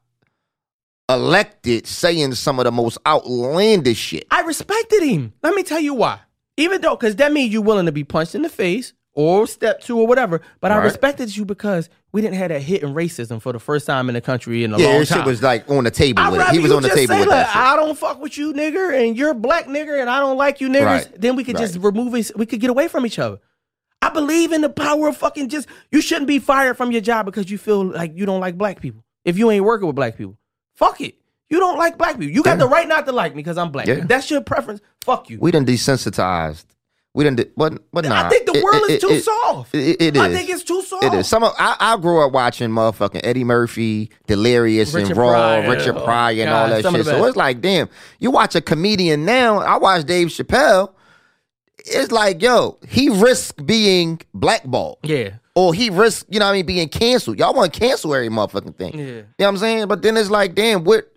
elected saying some of the most outlandish shit. I respected him. Let me tell you why. Even though, because that means you're willing to be punched in the face or step two or whatever. But I respected you because we didn't have that hit in racism for the first time in the country in a Yeah, long time. shit was like on the table I'd with it. He was on the table with like, that shit. I don't fuck with you, nigger, and you're a black nigger, and I don't like you, niggers. Right. Then we could just remove it. We could get away from each other. I believe in the power of fucking just. You shouldn't be fired from your job because you feel like you don't like black people. If you ain't working with black people, fuck it. You don't like black people. You got Yeah. the right not to like me because I'm black. Yeah. That's your preference. Fuck you. We done desensitized. We done, di- but, but nah. I think the world it- is too it- soft. It, it is. I think it's too soft. It is. Some of, I, I grew up watching motherfucking Eddie Murphy, Delirious, Richard and Raw, Pryor. Richard Oh, Pryor, and God, all that shit. So it's like, damn, you watch a comedian now. I watch Dave Chappelle. It's like, yo, he risked being blackballed. Yeah. Or he risked, you know what I mean, being canceled. Y'all want to cancel every motherfucking thing. Yeah. You know what I'm saying? But then it's like, damn, what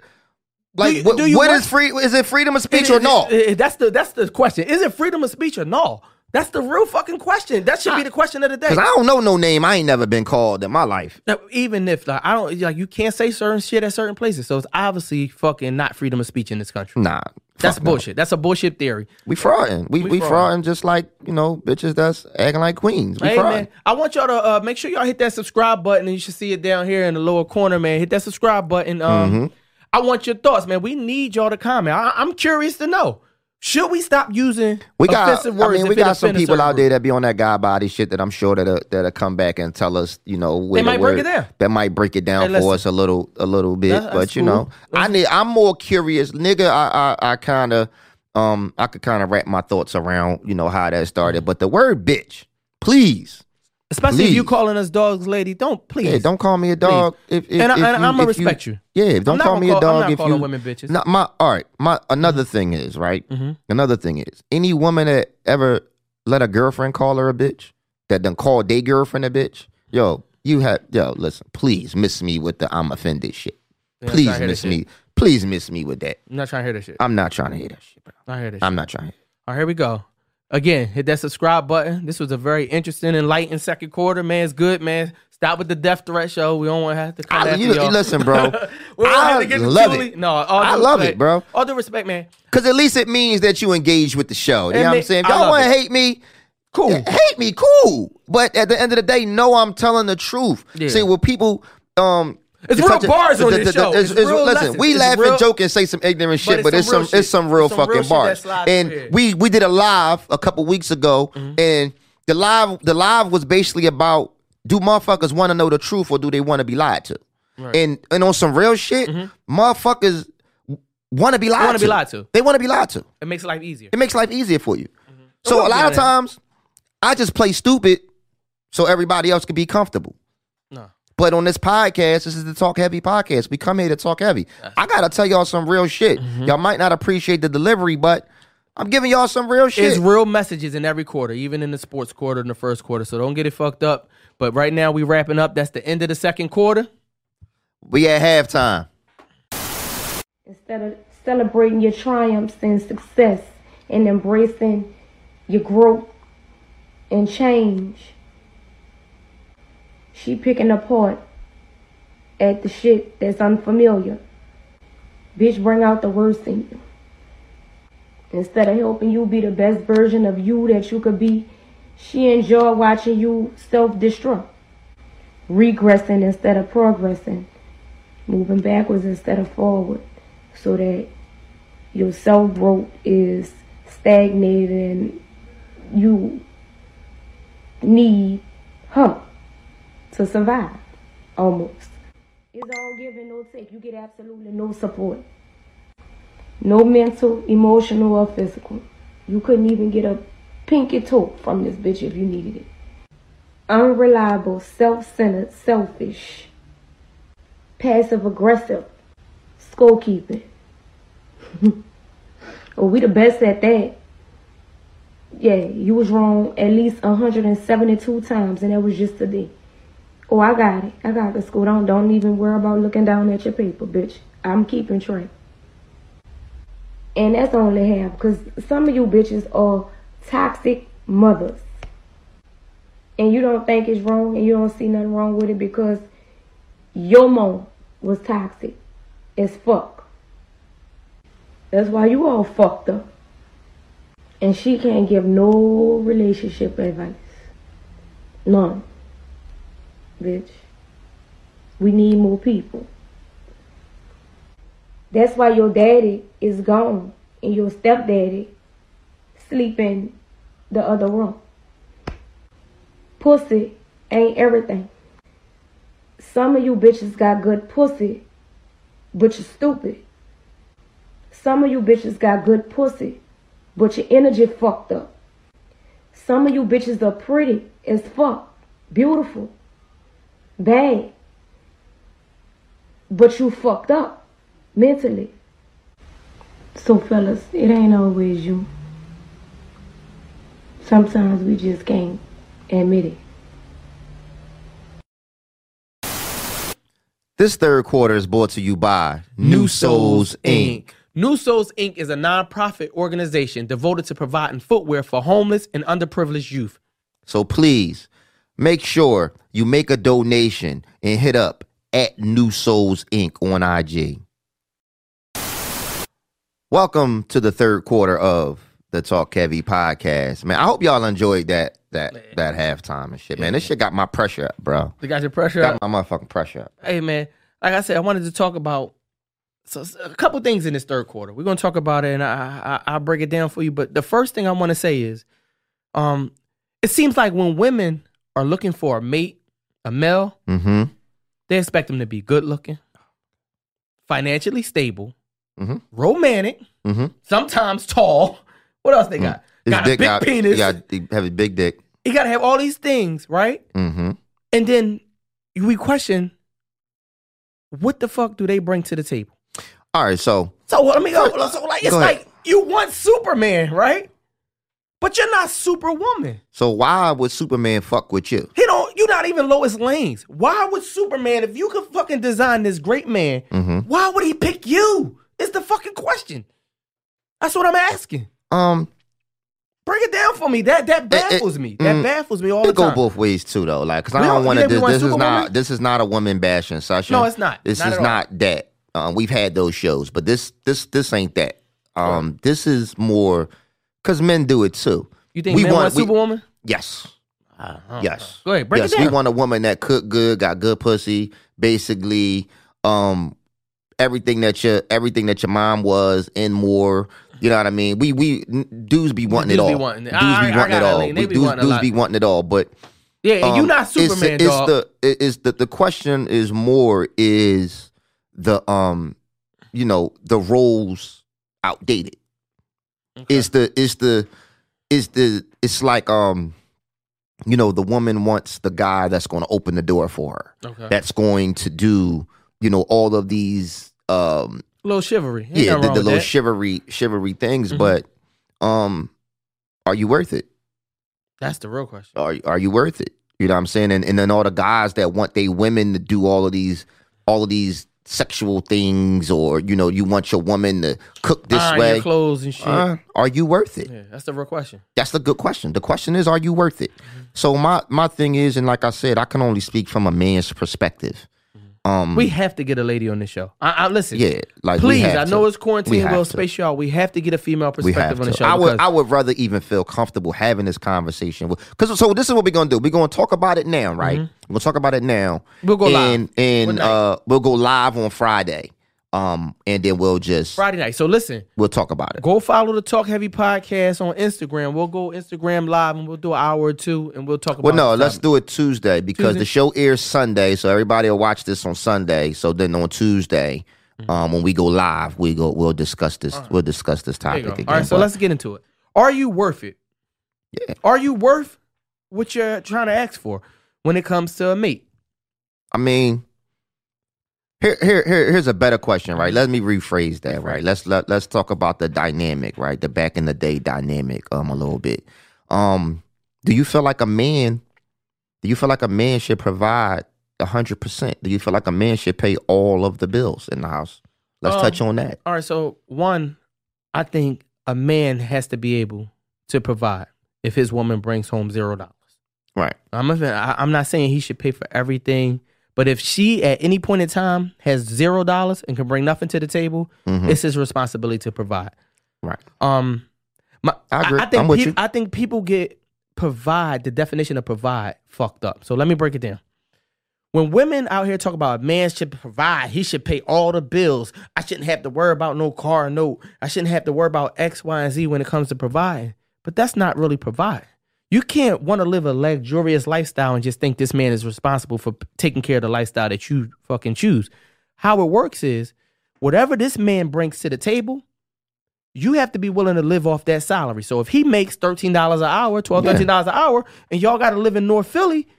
like you- what, do you what is free is it freedom of speech It- or it- no? it- that's the that's the question. Is it freedom of speech or no? That's the real fucking question. That should be the question of the day. Because I don't know no name I ain't never been called in my life. Now, even if like I don't like you can't say certain shit at certain places, so it's obviously fucking not freedom of speech in this country. Nah. That's fuck no. bullshit. That's a bullshit theory. We frauding. We We we, frauding. frauding just like, you know, bitches that's acting like queens. We Hey frauding. man, I want y'all to uh, make sure y'all hit that subscribe button, and you should see it down here in the lower corner, man. Hit that subscribe button. Um, Mm-hmm. I want your thoughts, man. We need y'all to comment. I, I'm curious to know. Should we stop using We got, I mean, we got some people out there that be on that guy body shit that I'm sure that'll, that'll come back and tell us, you know, where They the might break it down. That might break it down Hey, for us a little, a little bit. That- but you know, cool. I need. I'm more curious, nigga. I, I, I kind of, um, I could kind of wrap my thoughts around, you know, how that started. But the word bitch, please, Especially if you calling us dogs, lady. Don't please. yeah, don't call me a dog. If, if, And I- you, I'ma if respect you. Yeah, don't call gonna me a call- I'm dog. not if calling you, women bitches. Not my all right. My another thing is right. Mhm. Another thing is any woman that ever let a girlfriend call her a bitch, that done called their girlfriend a bitch, yo, you have yo. Listen, please miss me with the I'm offended shit. Yeah, Please miss me. shit. Please miss me with that. I'm not trying to hear that shit. I'm not trying to hear that shit, bro. I hear that shit. I'm not trying. All right, here we go. Again, hit that subscribe button. This was a very interesting, enlightening second quarter, man. It's good, man. Stop with the death threat show. We don't want to have to come I, after you, y'all. listen, bro. we don't have I to get love it. No, I love it, bro. All due respect, man. Because at least it means that you engage with the show. You It know what I'm saying? Y'all want to hate me, Cool. Hate me, cool. But at the end of the day, know I'm telling the truth. Yeah. See, when people um It's real such a- bars on the- this show. it's- It's it's- real listen, lessons. we It's laugh real- and joke and say some ignorant shit, it's but it's some some real it's some real some fucking that bars. And we we did a live a couple weeks ago, and the live the live was basically about do motherfuckers want to know the truth or do they want to be lied to? And and on some real shit, motherfuckers want to be lied wanna be lied to. They want to be lied to. It makes life easier. It makes life easier for you. Mm-hmm. So a lot of times, I just play stupid so everybody else can be comfortable. No. But on this podcast, this is the Talk Heavy podcast. We come here to talk heavy. I gotta tell y'all some real shit. Mm-hmm. Y'all might not appreciate the delivery, but I'm giving y'all some real shit. It's real messages in every quarter, even in the sports quarter in the first quarter. So don't get it fucked up. But right now we wrapping up. That's the end of the second quarter. we at halftime. Instead of celebrating your triumphs and success and embracing your growth and change, she picking apart at the shit that's unfamiliar. Bitch, bring out the worst in you. Instead of helping you be the best version of you that you could be, she enjoy watching you self-destruct. Regressing instead of progressing. Moving backwards instead of forward. So that your self-growth is stagnated and you need her to survive. Almost. It's all give and no take. You get absolutely no support. No mental, emotional, or physical. You couldn't even get a pinky toe from this bitch if you needed it. unreliable, self-centered, selfish, passive aggressive, scorekeeping. oh, we the best at that. Yeah, you was wrong at least 172 times, and that was just today. Oh, I got it. I got the school. Don't don't even worry about looking down at your paper, bitch. I'm keeping track. And that's only half, because some of you bitches are toxic mothers. And you don't think it's wrong and you don't see nothing wrong with it because your mom was toxic as fuck. That's why you all fucked up. And she can't give no relationship advice. None. Bitch. We need more people. That's why your daddy is gone and your stepdaddy sleep in the other room. Pussy ain't everything. Some of you bitches got good pussy, but you're stupid. Some of you bitches got good pussy, but your energy fucked up. Some of you bitches are pretty as fuck, beautiful, bad, but you fucked up mentally. So, fellas, it ain't always you. Sometimes we just can't admit it. This third quarter is brought to you by New Souls Inc. New Souls Inc. is a nonprofit organization devoted to providing footwear for homeless and underprivileged youth. So please make sure you make a donation and hit up at New Souls Inc. on IG. Welcome to the third quarter of the Talk Heavy podcast. Man, I hope y'all enjoyed that that that halftime and shit. Man, this shit got my pressure up, bro. You got your pressure up? Got my motherfucking pressure up. Hey, man. Like I said, I wanted to talk about so a couple things in this third quarter. We're gonna talk about it, and I, I I'll break it down for you. But the first thing I want to say is, um, it seems like when women are looking for a mate, a male, Mm-hmm. they expect them to be good looking, financially stable, Mhm. romantic, Mm-hmm. sometimes tall. What else they got? His got a big penis. He, got, he have a big dick. He got to have all these things, right? Mm-hmm. And then we question, what the fuck do they bring to the table? All right, so So let me go. So like it's like you want Superman, right? But you're not Superwoman. so why would Superman fuck with you? He don't. You're not even Lois Lane's. Why would Superman, if you could fucking design this great man, Mm-hmm. why would he pick you? Is the fucking question. That's what I'm asking. Um, Break it down for me. That that baffles me. That mm, baffles me all the time. it go both ways too, though. Like, cause I don't want to. This, this is not. This is not a woman bashing session. No, it's not. This Not is not that. Um, we've had those shows, but this this this ain't that. Um, this is more because men do it too. You think we men want, want- we- Superwoman? Yes. Yes. Go ahead, break yes, it down. we want a woman that cook good, got good pussy, basically, um, everything that your everything that your mom was and more. You know what I mean? We we dudes be wanting Dudes it be all. wanting it. Dudes I- be I wanting it it, all. Lane. They be dudes wanting dudes be wanting it all. But yeah, um, not it's- Superman, it's, dog. the the the question is more is the um you know the roles outdated. Okay. Is the is the is the it's like um you know the woman wants the guy that's going to open the door for her. okay. That's going to do you know all of these um little chivalry. Ain't yeah the, the little that. chivalry chivalry things Mhm. but um are you worth it? That's the real question. are are you worth it? You know what I'm saying? And and then all the guys that want they women to do all of these all of these sexual things, or you know, you want your woman to cook this Iron way. your clothes and shit. Uh, are you worth it? yeah, that's the real question. That's the good question. The question is, are you worth it? Mm-hmm. So my my thing is, and like I said, I can only speak from a man's perspective. Um, We have to get a lady on this show. I, I listen. yeah, like we Please, I to. know it's quarantine. We'll to. space y'all. We have to get a female perspective on the show. I would I would rather even feel comfortable having this conversation because so this is what we're gonna do. We're gonna talk about it now, right? We're gonna talk about it now. Mm-hmm. We'll go live. and, And What night? uh, we'll go live on Friday. Um, and then we'll just Friday night. So listen, we'll talk about it. go follow the Talk Heavy podcast on Instagram. We'll go Instagram live and we'll do an hour or two and we'll talk about. It. Well, no, let's do it Tuesday because Tuesday? the show airs Sunday, so everybody will watch this on Sunday. So then on Tuesday, Mm-hmm. um, when we go live, we go we'll discuss this. We'll discuss this topic again. All right, so But- let's get into it. Are you worth it? Yeah. Are you worth what you're trying to ask for? when it comes to a mate? I mean, here, here, here, here's a better question, right? Let me rephrase that, right? Let's let, let's talk about the dynamic, right? The back in the day dynamic, um, a little bit. Um, do you feel like a man? Do you feel like a man should provide hundred percent? Do you feel like a man should pay all of the bills in the house? Let's Um, touch on that. All right, so one, I think a man has to be able to provide if his woman brings home zero dollars. Right. I'm I'm not saying he should pay for everything, but if she at any point in time has zero dollars and can bring nothing to the table, Mhm. it's his responsibility to provide. Right. Um, my, I agree. think I'm with peop- you. I think people get provide the definition of provide fucked up. So let me break it down. When women out here talk about a man should provide, he should pay all the bills. I shouldn't have to worry about no car note. I shouldn't have to worry about X, Y, and Z when it comes to providing. But that's not really providing. You can't want to live a luxurious lifestyle and just think this man is responsible for taking care of the lifestyle that you fucking choose. How it works is whatever this man brings to the table, you have to be willing to live off that salary. So if he makes $13 an hour, 12, Yeah. $13 an hour, and y'all got to live in North Philly,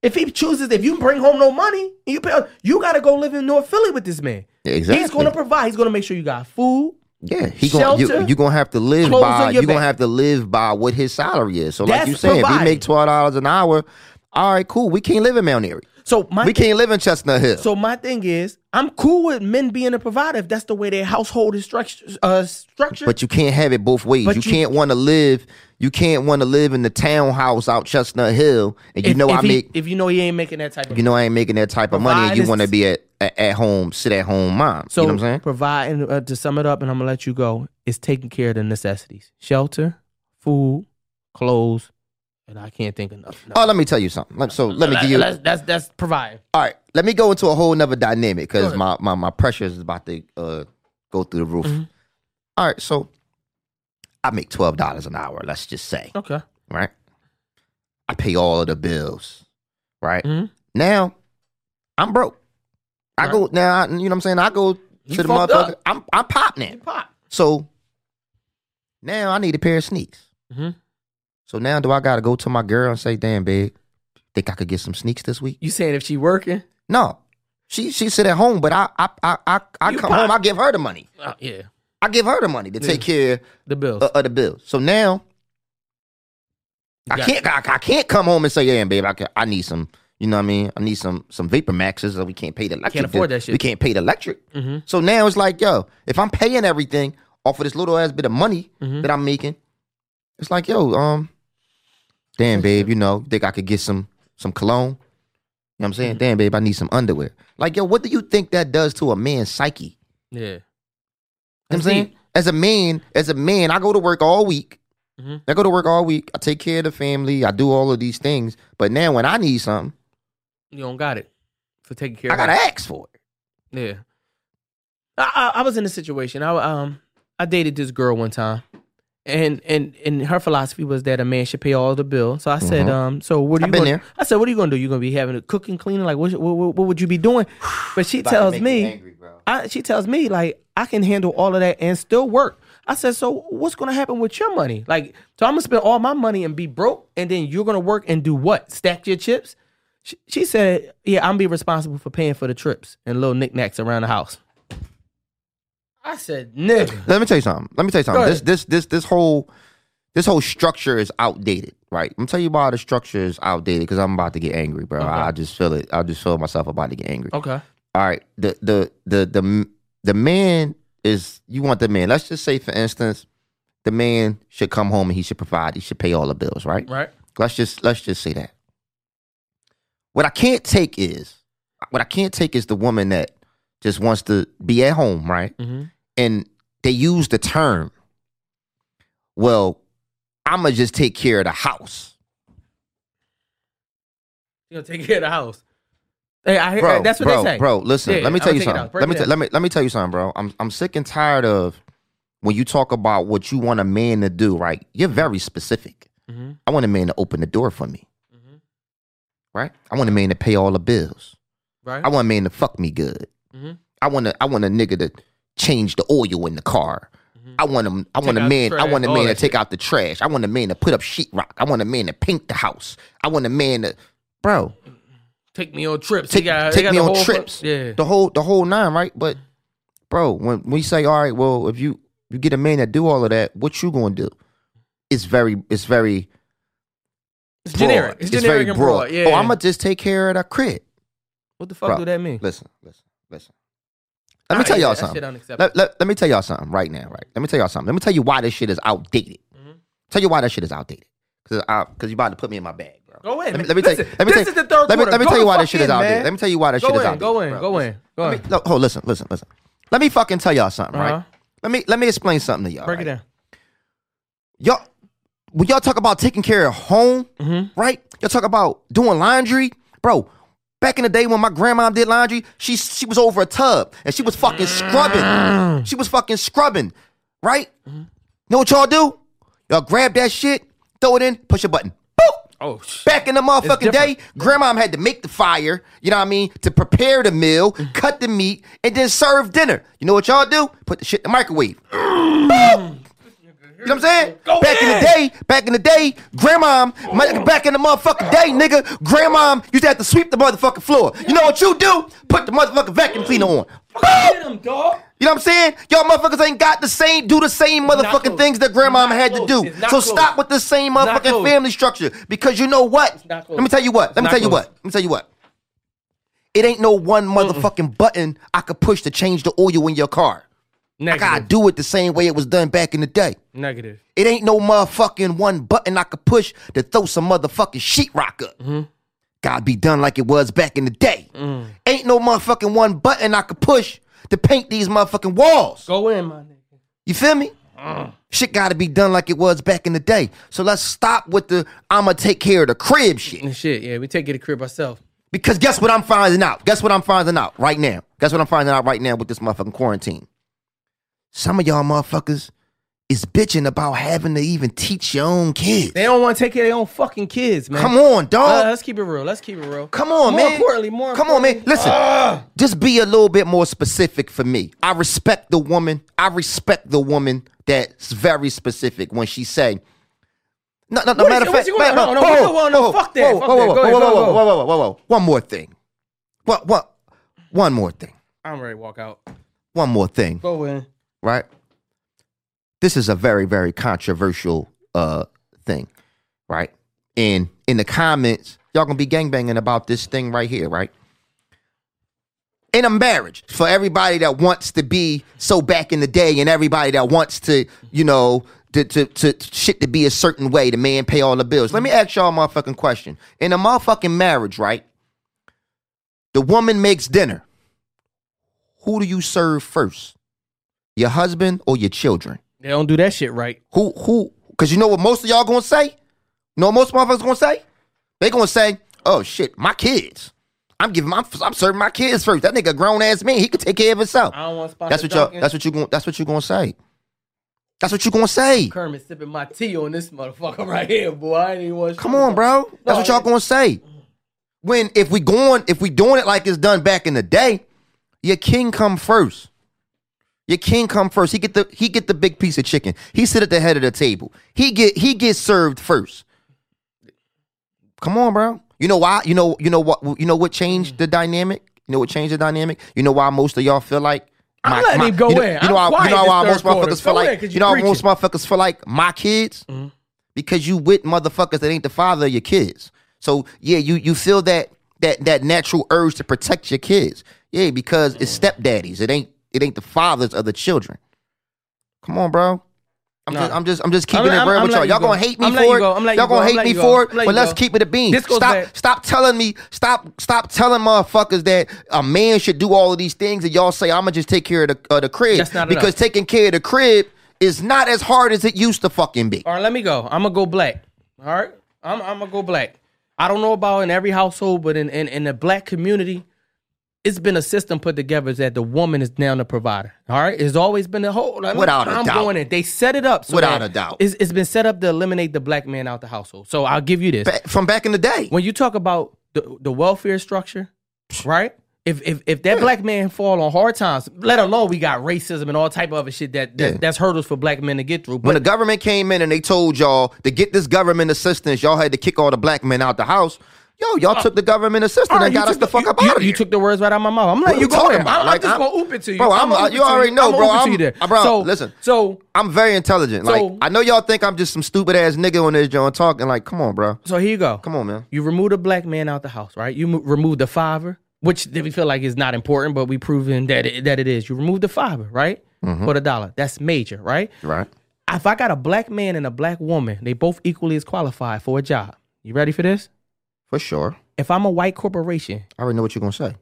if he chooses, if you bring home no money, and you pay, you got to go live in North Philly with this man. Exactly. He's going to provide. He's going to make sure you got food. Yeah, he gonna you, Shelter, you gonna have to live by you gonna have to live by what his salary is. So like That's you saying, if he make twelve dollars an hour, all right, cool. We can't live in Mount Airy. So my We can't live in Chestnut Hill. So my thing is, I'm cool with men being a provider if that's the way their household is structured. Uh, structured. but you can't have it both ways. You, you- can't want to live. You can't want to live in the townhouse out Chestnut Hill, and you if, know if I he- make. if you know he ain't making that type of You know I ain't making that type of money, and you want to be at, at at home, sit at home, mom. So you know what I'm saying? provide uh, to sum it up, and I'm gonna let you go. Is taking care of the necessities: shelter, food, clothes, and I can't think nothing. Oh, let me tell you something. Let- So let me give you. That's that's, that's providing. All right, let me go into a whole nother dynamic because my, my my pressure is about to uh, go through the roof. Mhm. All right, so I make twelve dollars an hour. Let's just say, Okay. right? I pay all of the bills, right? Mhm. Now I'm broke. I Right. go now. I- You know what I'm saying? I go You to the motherfucker. up. I'm I'm pop now. You pop. So now I need a pair of sneaks. Mhm. So now do I got to go to my girl and say, "Damn, babe, think I could get some sneaks this week?" You saying if she working? No, she she sit at home, but I I I I, I come pop. home. I give her the money. Uh, yeah, I give her the money to take care the bills. of, of the bills. So now You I can't I, I can't come home and say, "Yeah, babe, I can, I need some." You know what I mean? I need some some Vapor Maxes, or we can't pay the electric. Can't afford that shit. We can't pay the electric. Mhm. So now it's like, yo, if I'm paying everything off of this little ass bit of money Mhm. that I'm making, it's like, yo, um, damn, babe, you know, think I could get some some cologne? You know what I'm Mm-hmm. saying? Damn, babe, I need some underwear. Like, yo, what do you think that does to a man's psyche? Yeah. You know what I'm saying? deep. As a man, as a man, I go to work all week. Mhm. I go to work all week. I take care of the family. I do all of these things. But now when I need something, You don't got it for taking care. I gotta ask for it. Yeah. I, I I was in a situation. I um I dated this girl one time, and and and her philosophy was that a man should pay all the bills. So I said, Mhm. um, so what are you? Gonna. I said, what are you gonna do? You gonna be having a cooking, cleaning? Like what, what what what would you be doing? But she tells me, I, she tells me like I can handle all of that and still work. I said, so what's gonna happen with your money? Like, so I'm gonna spend all my money and be broke, and then you're gonna work and do what? Stack your chips? She, she said, yeah, I'm be responsible for paying for the trips and little knickknacks around the house. I said, nigga. Let me tell you something. Let me tell you something. This this this this whole this whole structure is outdated, right? I'm tell you why the structure is outdated because I'm about to get angry, bro. Okay. I, I just feel it. I just feel myself about to get angry. Okay. All right. The the the the the man is you want the man. Let's just say for instance, the man should come home and he should provide. He should pay all the bills, right? Right. Let's just let's just say that. What I can't take is what I can't take is the woman that just wants to be at home, right? Mm-hmm. And they use the term, well, I'ma just take care of the house. You gonna take care of the house. Hey, I Bro, that's what bro, they say. bro, listen, Yeah, let me tell you it out. something. Let me t- let me let me tell you something, bro. I'm I'm sick and tired of when you talk about what you want a man to do, right? You're very specific. Mhm. I want a man to open the door for me. Mhm. Right? I want a man to pay all the bills. Right. I want a man to fuck me good. Mhm. I want a, I want a nigga to change the oil in the car. I want him. I want a Mm-hmm. man. I want a man to take shit. out the trash. I want a man to put up sheetrock. I want a man to paint the house. I want a man to bro. Take me on trips. Take, got- take got me the on whole- trips. Yeah. the whole the whole nine, right? But bro, when we say, all right, well, if you you get a man that do all of that, what you gonna do? It's very it's very It's broad. generic. It's, generic very and broad. broad. Yeah. Oh, I'm gonna just take care of the crib. what the fuck Bro, do that mean? Listen, listen, listen. Let me Nah, tell y'all that something. Let, let, let me tell y'all something right now, right? Let me tell y'all something. Let me tell you why this shit is outdated. Mm-hmm. Tell you why that shit is outdated. Because because you about to put me in my bag, bro. Go in. Let me, let me tell you. Let me this tell, is the third let me, let me tell you why this shit is outdated. man. Let me tell you why this Go shit is outdated. go in, bro. go in, go in. me, look, hold, listen, listen, listen. Let me fucking tell y'all something, Uh-huh. right? Let me let me explain something to y'all. Break it down. Y'all, when y'all talk about taking care of home, Mm-hmm. right? Y'all talk about doing laundry, bro. Back in the day when my grandma did laundry, she she was over a tub and she was fucking scrubbing. She was fucking scrubbing, right? Know what y'all do? Y'all grab that shit, throw it in, push a button. Boop. Oh shit. Back in the motherfucking day, grandma had to make the fire, you know what I mean, to prepare the meal, Mm. cut the meat, and then serve dinner. You know what y'all do? Put the shit in the microwave. Boop. You know what I'm saying? Go back in the day, back in the day, grandma, my- back in the motherfucking day, nigga, grandma used to have to sweep the motherfucking floor. You know what you do? Put the motherfucking vacuum cleaner on. Get him, dog. You know what I'm saying? Y'all motherfuckers ain't got the same, do the same motherfucking things that grandma had to do. So close. stop with the same motherfucking family structure. Because you know what? Let me tell you what. Let me tell you what. Let me tell you what. It ain't no one motherfucking button I could push to change the oil in your car. I gotta do it the same way it was done back in the day. Negative. It ain't no motherfucking one button I could push to throw some motherfucking sheetrock up. Mm-hmm. Gotta be done like it was back in the day. Mm. Ain't no motherfucking one button I could push to paint these motherfucking walls. Go in, my nigga. You feel me? Shit gotta be done like it was back in the day. So let's stop with the I'ma take care of the crib shit. Shit, yeah, we take it to crib ourselves. Because guess what I'm finding out? Guess what I'm finding out right now? Guess what I'm finding out right now with this motherfucking quarantine? Some of y'all motherfuckers is bitching about having to even teach your own kids. They don't want to take care of their own fucking kids, man. Come on, Uh, dog. let's keep it real. Let's keep it real. Come on, more man. importantly, more Come on, man. importantly-. Listen, just be a little bit more specific for me. I respect the woman. I respect the woman that's very specific when she say. No, no, no. What matter of fact, you gonna- whoa, no, no, whoa, we whoa, don't want no- whoa, fuck that, whoa, fuck whoa, that. whoa, Go ahead, whoa, go, whoa, go. whoa, whoa, whoa, whoa. One more thing. What? What? One more thing. I'm ready to walk out. One more thing. Go in. Right? This is a very, very controversial uh thing, right? And in the comments, y'all gonna be gangbanging about this thing right here, right? In a marriage, for everybody that wants to be so back in the day, and everybody that wants to, you know, to, to, to shit to be a certain way, the man pay all the bills. Let me ask y'all a motherfucking question. In a motherfucking marriage, right? The woman makes dinner. Who do you serve first? Your husband or your children? They don't do that shit right. Who who? Because you know what most of y'all gonna say. You know what most motherfuckers gonna say? They gonna say, "Oh shit, my kids. I'm giving my I'm serving my kids first. That nigga grown ass man. He could take care of himself. I don't want to That's what y'all. Dunkin'. That's what you going. That's what you gonna say. That's what you gonna say. Kermit sipping my tea on this motherfucker right here, boy. I ain't even want Come on, bro. That's what y'all gonna say. When if we going if we doing it like it's done back in the day, your king come first. Your king come first. He get the he get the big piece of chicken. He sit at the head of the table. He get he gets served first. Come on, bro. You know why? You know you know what you know what changed the dynamic? You know what changed the dynamic? You know why most of y'all feel like I'm letting him go you know, in. You know, I'm why, you know why most quarter. motherfuckers feel Go in, like you you know why most motherfuckers feel like my kids mm-hmm. because you with motherfuckers that ain't the father of your kids. So yeah, you you feel that that that natural urge to protect your kids. Yeah, because it's stepdaddies. It ain't it ain't the fathers of the children. Come on, bro. I'm Nah. just I'm just I'm just keeping I'm- it real I'm with y'all. Y'all you gonna hate me for it. go. Y'all go. gonna hate me go. for it. But let's go. keep it a bean. Stop back- stop telling me stop stop telling motherfuckers that a man should do all of these things and y'all say I'm gonna just take care of the uh, the crib That's not because enough. taking care of the crib is not as hard as it used to fucking be. All right, let me go. I'm gonna go black. All right, I'm I'm gonna go black. I don't know about in every household, but in, in in the black community, it's been a system put together that the woman is now the provider. All right, it's always been the whole. Like, Without a I'm doubt. going in. They set it up so Without a doubt. It's, it's been set up to eliminate the black man out the household. So I'll give you this. Ba- From back in the day. when you talk about the, the welfare structure, right? If, if if that black man fall on hard times, let alone we got racism and all type of other shit that, that Yeah. that's hurdles for black men to get through. When But the government came in and they told y'all to get this government assistance, y'all had to kick all the black men out the house. Yo, y'all took the government assistance right, and got us took the fuck you, up you, out of here. you took the words right out of my mouth. I'm letting you you go about? I'm, Like, I'm just I'm- gonna oop it to you. Bro, I'm I'm- you already know, bro. gonna oop it to I'm- there. uh, bro, so, listen. So I'm very intelligent. So- like I know y'all think I'm just some stupid ass nigga on this joint talking. Like, come on, bro. so here you go. Come on, man. You remove a black man out the house, right? You mo- remove the fiver, which we feel like is not important, but we proven that it, that it is. You remove the fiver, right? Mm-hmm. For the dollar. That's major, right? Right. If I got a black man and a black woman, they both equally as qualified for a job. You ready for this? For sure. If I'm a white corporation, I already know what you're gonna say.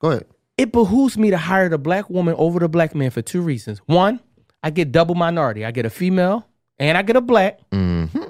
Go ahead. it behooves me to hire the black woman over the black man for two reasons. One, I get double minority. I get a female and I get a black. Mm-hmm.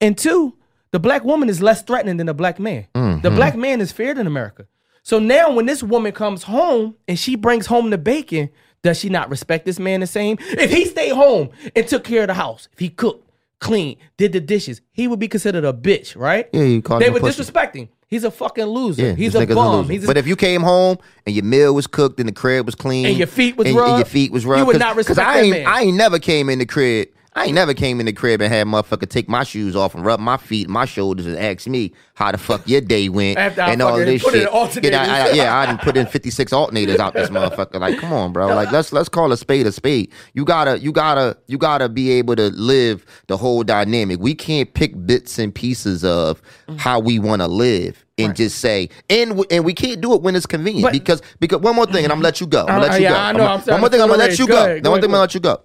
And two, the black woman is less threatening than the black man. Mm-hmm. The black man is feared in America. So now when this woman comes home and she brings home the bacon, does she not respect this man the same? If he stayed home and took care of the house, if he cooked, cleaned, did the dishes, he would be considered a bitch, right? Yeah, you called They him a would pussy. disrespect him. He's a fucking loser. Yeah, He's a bum. He's a, but if you came home and your meal was cooked and the crib was clean And your feet was and, and your feet was you would not respect I that man. I ain't never came in the crib. I ain't never came in the crib and had motherfucker take my shoes off and rub my feet, my shoulders, and ask me how the fuck your day went After I and all this put shit. Yeah, I, I, yeah, I didn't put in fifty six alternators out this motherfucker. Like, come on, bro. Like, let's let's call a spade a spade. You gotta, you gotta, you gotta be able to live the whole dynamic. We can't pick bits and pieces of Mm. how we want to live and just say, and w- and we can't do it when it's convenient But- because because one more thing, and I'm gonna let you go. I'm gonna let you yeah, go. I know, I'm- I'm one more thing, I'm gonna let you. Go go. ahead, The one go thing I'm gonna let you go.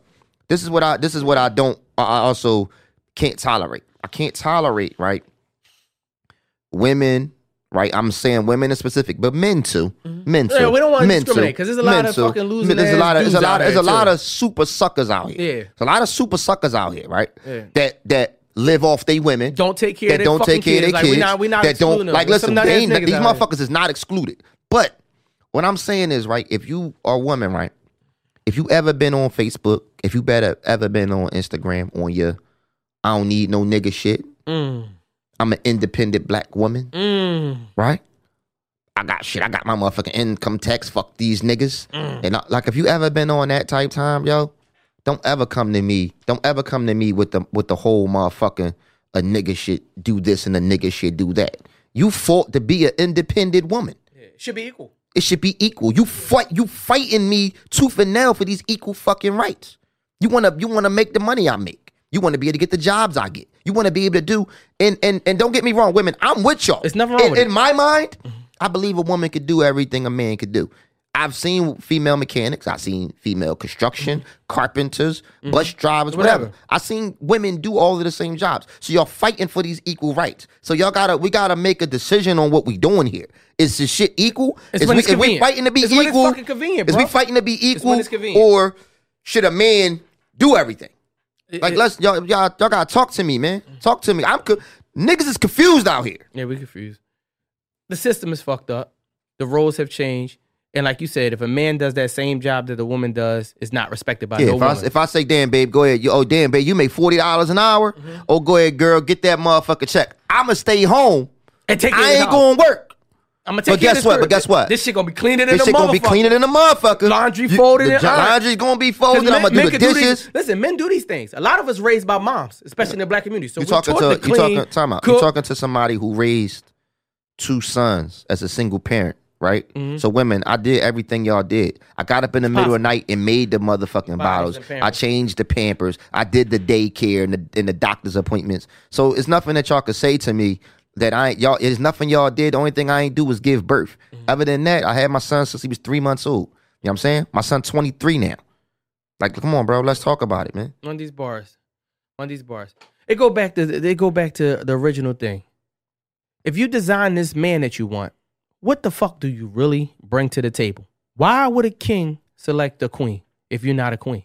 This is what I this is what I don't I also can't tolerate. I can't tolerate, right? Women, right? I'm saying women in specific, but men too. Men too. Mm-hmm. Yeah, we don't wanna Men discriminate, too. 'cause there's a lot Men of too. fucking losing There's a lot of there's a lot of there's a lot of super suckers out here. Yeah. There's a lot of super suckers out here, right? Yeah. That that live off they women. Don't take care that of their don't take care of kids. their Like, we kids. not- we not that don't them. like listen. They ain't, these motherfuckers is not excluded. But what I'm saying is, right, if you are a woman, right, if you ever been on Facebook, if you better ever been on Instagram on your I don't need no nigga shit. Mm, I'm an independent black woman, mm, right? I got shit. I got my motherfucking income tax. Fuck these niggas. And I, like, if you ever been on that type time, yo, don't ever come to me. Don't ever come to me with the with the whole motherfucking a nigga shit do this and a nigga shit do that. You fought to be an independent woman. yeah. Should be equal. It should be equal. You fight. You fighting me tooth and nail for these equal fucking rights. You wanna. You wanna make the money I make. You want to be able to get the jobs I get. You want to be able to do. And and and don't get me wrong, women. I'm with y'all. There's nothing wrong in, in my mind, mm-hmm. I believe a woman could do everything a man could do. I've seen female mechanics. I've seen female construction, carpenters, bus drivers, whatever. Mm-hmm. Whatever. I've seen women do all of the same jobs. So y'all fighting for these equal rights. So y'all gotta we gotta make a decision on what we doing here. Is this shit equal? It's is when we, it's is we fighting to be It's when it's equal? fucking convenient, Is we fighting to be equal? it's convenient. Or should a man do everything? Like it- let's y'all y'all y'all gotta talk to me, man. Talk to me. I'm co- niggas is confused out here. Yeah, we confused. The system is fucked up. The roles have changed. And like you said, if a man does that same job that a woman does, it's not respected by Yeah, no if I, woman. if I say, damn, babe, go ahead. You, oh, damn, babe, you make forty dollars an hour. Mm-hmm. Oh, go ahead, girl, get that motherfucker check. I'ma stay home. and take I ain't going to work. I'm gonna take But guess what? But guess what? This shit gonna be cleaner than This shit gonna be cleaner than a motherfucker. Laundry You- folded the and laundry's gonna be folded. men- I'm gonna do the can do dishes. these- listen, men do these things. A lot of us raised by moms, especially in the black community. So you we're talking taught to to you clean, talking time out. You talking to somebody who raised two sons as a single parent, right? Mm-hmm. So women, I did everything y'all did. I got up in the middle of the night and made the motherfucking bottles. I changed the Pampers. I did the daycare and the and the doctor's appointments. So it's nothing that y'all could say to me that I ain't y'all. It's nothing y'all did. The only thing I ain't do was give birth. Mm-hmm. Other than that, I had my son since he was three months old. You know what I'm saying? My son 23 now. Like, come on, bro. Let's talk about it, man. on these bars, on these bars. It go back to they go back to the original thing. If you design this man that you want, what the fuck do you really bring to the table? Why would a king select a queen if you're not a queen?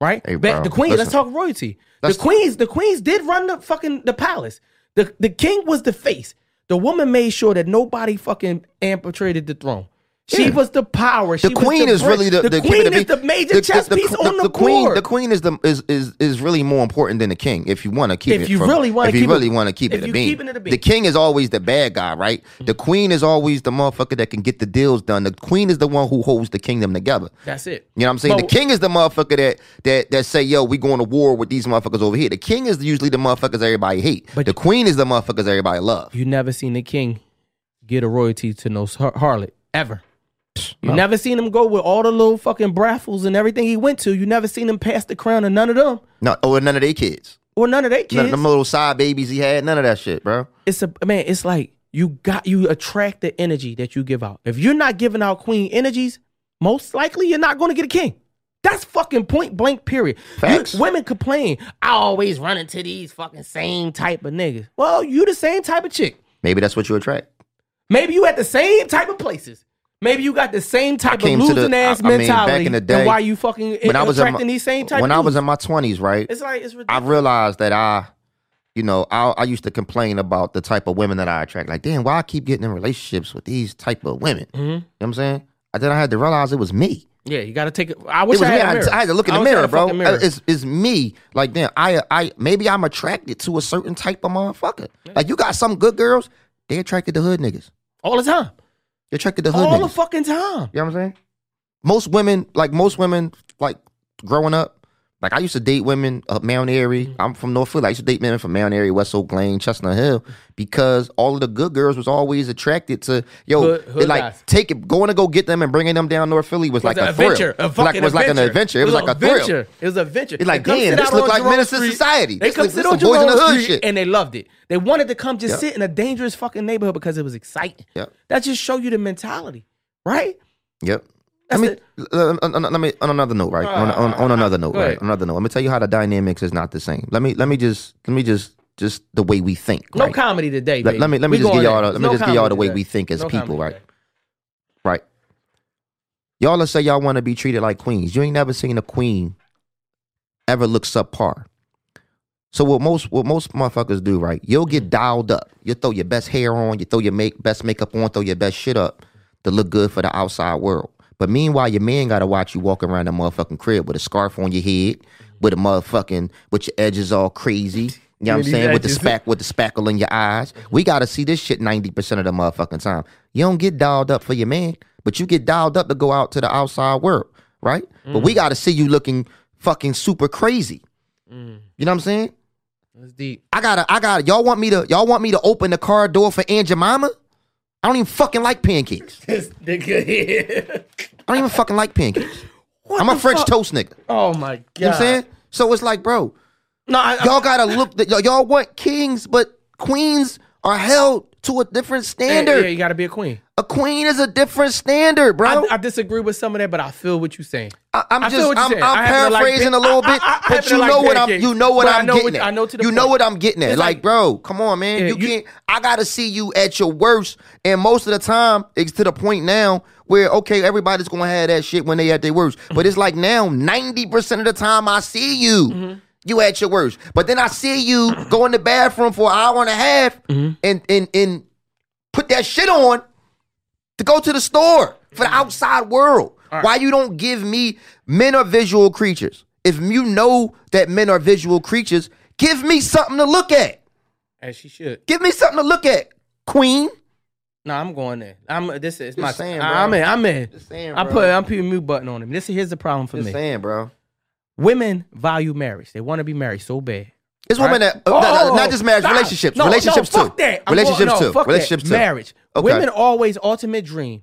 Right? Hey, bro, the queen. Let's talk royalty. Let's- the queens. The queens did run the fucking the palace. The the king was the face. The woman made sure that nobody fucking amputated the throne. She Yeah. was the power. The She was queen the is really the, the, the queen is the major chess piece on the, queen. board. The queen is the is is is really more important than the king. If you want to keep If it, you from- really wanna if you really want to keep it a you keeping it a bean. The king is always the bad guy, right? The mm-hmm. queen is always the motherfucker that can get the deals done. The queen is the one who holds the kingdom together. That's it. You know what I'm saying? But- the king is the motherfucker that that that say, "Yo, we going to war with these motherfuckers over here." The king is usually the motherfuckers everybody hate. But- the queen is the motherfuckers everybody love. You never seen the king get a royalty to no har- harlot ever. You never seen him go with all the little fucking braffles and everything he went to. You never seen him pass the crown to none of them No, or none of their kids. or none of their kids. None of them little side babies he had. None of that shit, bro. it's a man. It's like you got you attract the energy that you give out. If you're not giving out queen energies, most likely you're not going to get a king. That's fucking point blank. Period. You- women complain. I always run into these fucking same type of niggas. Well, you the same type of chick. Maybe that's what you attract. Maybe you at the same type of places. Maybe you got the same type of to the- losing ass I- I mean, mentality. back in the and day, why you fucking When I was in attracting my, these same type when I was in my twenties, right? It's like it's I realized that I, you know, I, I used to complain about the type of women that I attract. Like, damn, why I keep getting in relationships with these type of women? Mm-hmm. You know what I'm saying? And then I had to realize it was me. yeah, you got to take it. I It wish was I had, I. I had to look in the I mirror, bro. mirror. It's, it's me. Like, damn, I, I maybe I'm attracted to a certain type of motherfucker. Like, you got some good girls. They attracted to hood niggas. all the time, They attracted to hood all niggas. the fucking time. You know what I'm saying? Most women, like most women, like growing up, like I used to date women up Mount Airy. Mm-hmm. I'm from North Philly. I used to date women from Mount Airy, West Oak Lane, Chestnut Hill, because all of the good girls was always attracted to yo. Hood- hood it like guys. take it, going to go get them and bringing them down North Philly was like an a thrill. adventure, a It was fucking like, it was like an adventure. It was like a thrill. adventure. It was a adventure. It's like, damn, this out look like Menace. Society. They This come sit on Boys in the Hood Street shit. and they loved it. They wanted to come just Yeah. sit in a dangerous fucking neighborhood because it was exciting. Yeah. That just show you the mentality, right? Yep. That's Let me, let me on another note, right? on, on, on another note, right? On another note. Let me tell you how the dynamics is not the same. Let me let me just let me just just the way we think. No comedy today, Let- let me- let me We just give y'all the- let me No just give y'all the way today. we think as No people, right? today. right? Y'all let's say y'all want to be treated like queens. You ain't never seen a queen ever look subpar. So what most what most motherfuckers do, right? You'll get dialed up. You throw your best hair on, you throw your make best makeup on, throw your best shit up to look good for the outside world. But meanwhile, your man gotta watch you walk around the motherfucking crib with a scarf on your head, with a motherfucking with your edges all crazy. You know what I'm saying? With the spack with the spackle in your eyes. We gotta see this shit 90% of the motherfucking time. You don't get dialed up for your man, but you get dialed up to go out to the outside world, right? But Mm. we gotta see you looking fucking super crazy. You know what I'm saying? That's deep. I gotta, I gotta. Y'all want me to, y'all want me to open the car door for Aunt Jemima? I don't even fucking like pancakes. This nigga here. I don't even fucking like pancakes. What I'm a French fuck? toast nigga. Oh my god. You know what I'm saying? So it's like, bro, No, I, y'all gotta look. Y'all, y'all want kings, but queens are held to a different eh, yeah, standard. yeah, you got to be a queen. A queen is a different standard, bro. I, I disagree with some of that, but I feel what you're saying. I, am just I'm. I'm I happen to like paraphrasing a little bit, I- but you know like what I'm you know what but I'm know getting what- at. I know to the you know what I'm getting at. Like, like- bro, come on, man. Yeah, you, you- can't. I gotta see you at your worst, and most of the time, it's to the point now where okay, everybody's gonna have that shit when they at their worst. But it's like now, ninety percent of the time, I see you. Mm-hmm. You at your worst, but then I see you go in the bathroom for an hour and a half Mm-hmm. and and and put that shit on to go to the store for the mm-hmm. outside world. Why you don't give me men are visual creatures? If you know that men are visual creatures, give me something to look at. As she should. Give me something to look at, Queen. No, I'm going there. I'm. This is my. saying, bro. I'm in. I'm in. Just saying, I put. I'm putting mute button on him. This here's the problem for Just me. saying, bro. Women value marriage. They want to be married so bad. It's women Right? that uh, no, no, not Oh, just marriage, stop. relationships, No, relationships no, too. Relationships going- no, too, fuck that. relationships too. Marriage. Okay. Women always ultimate dream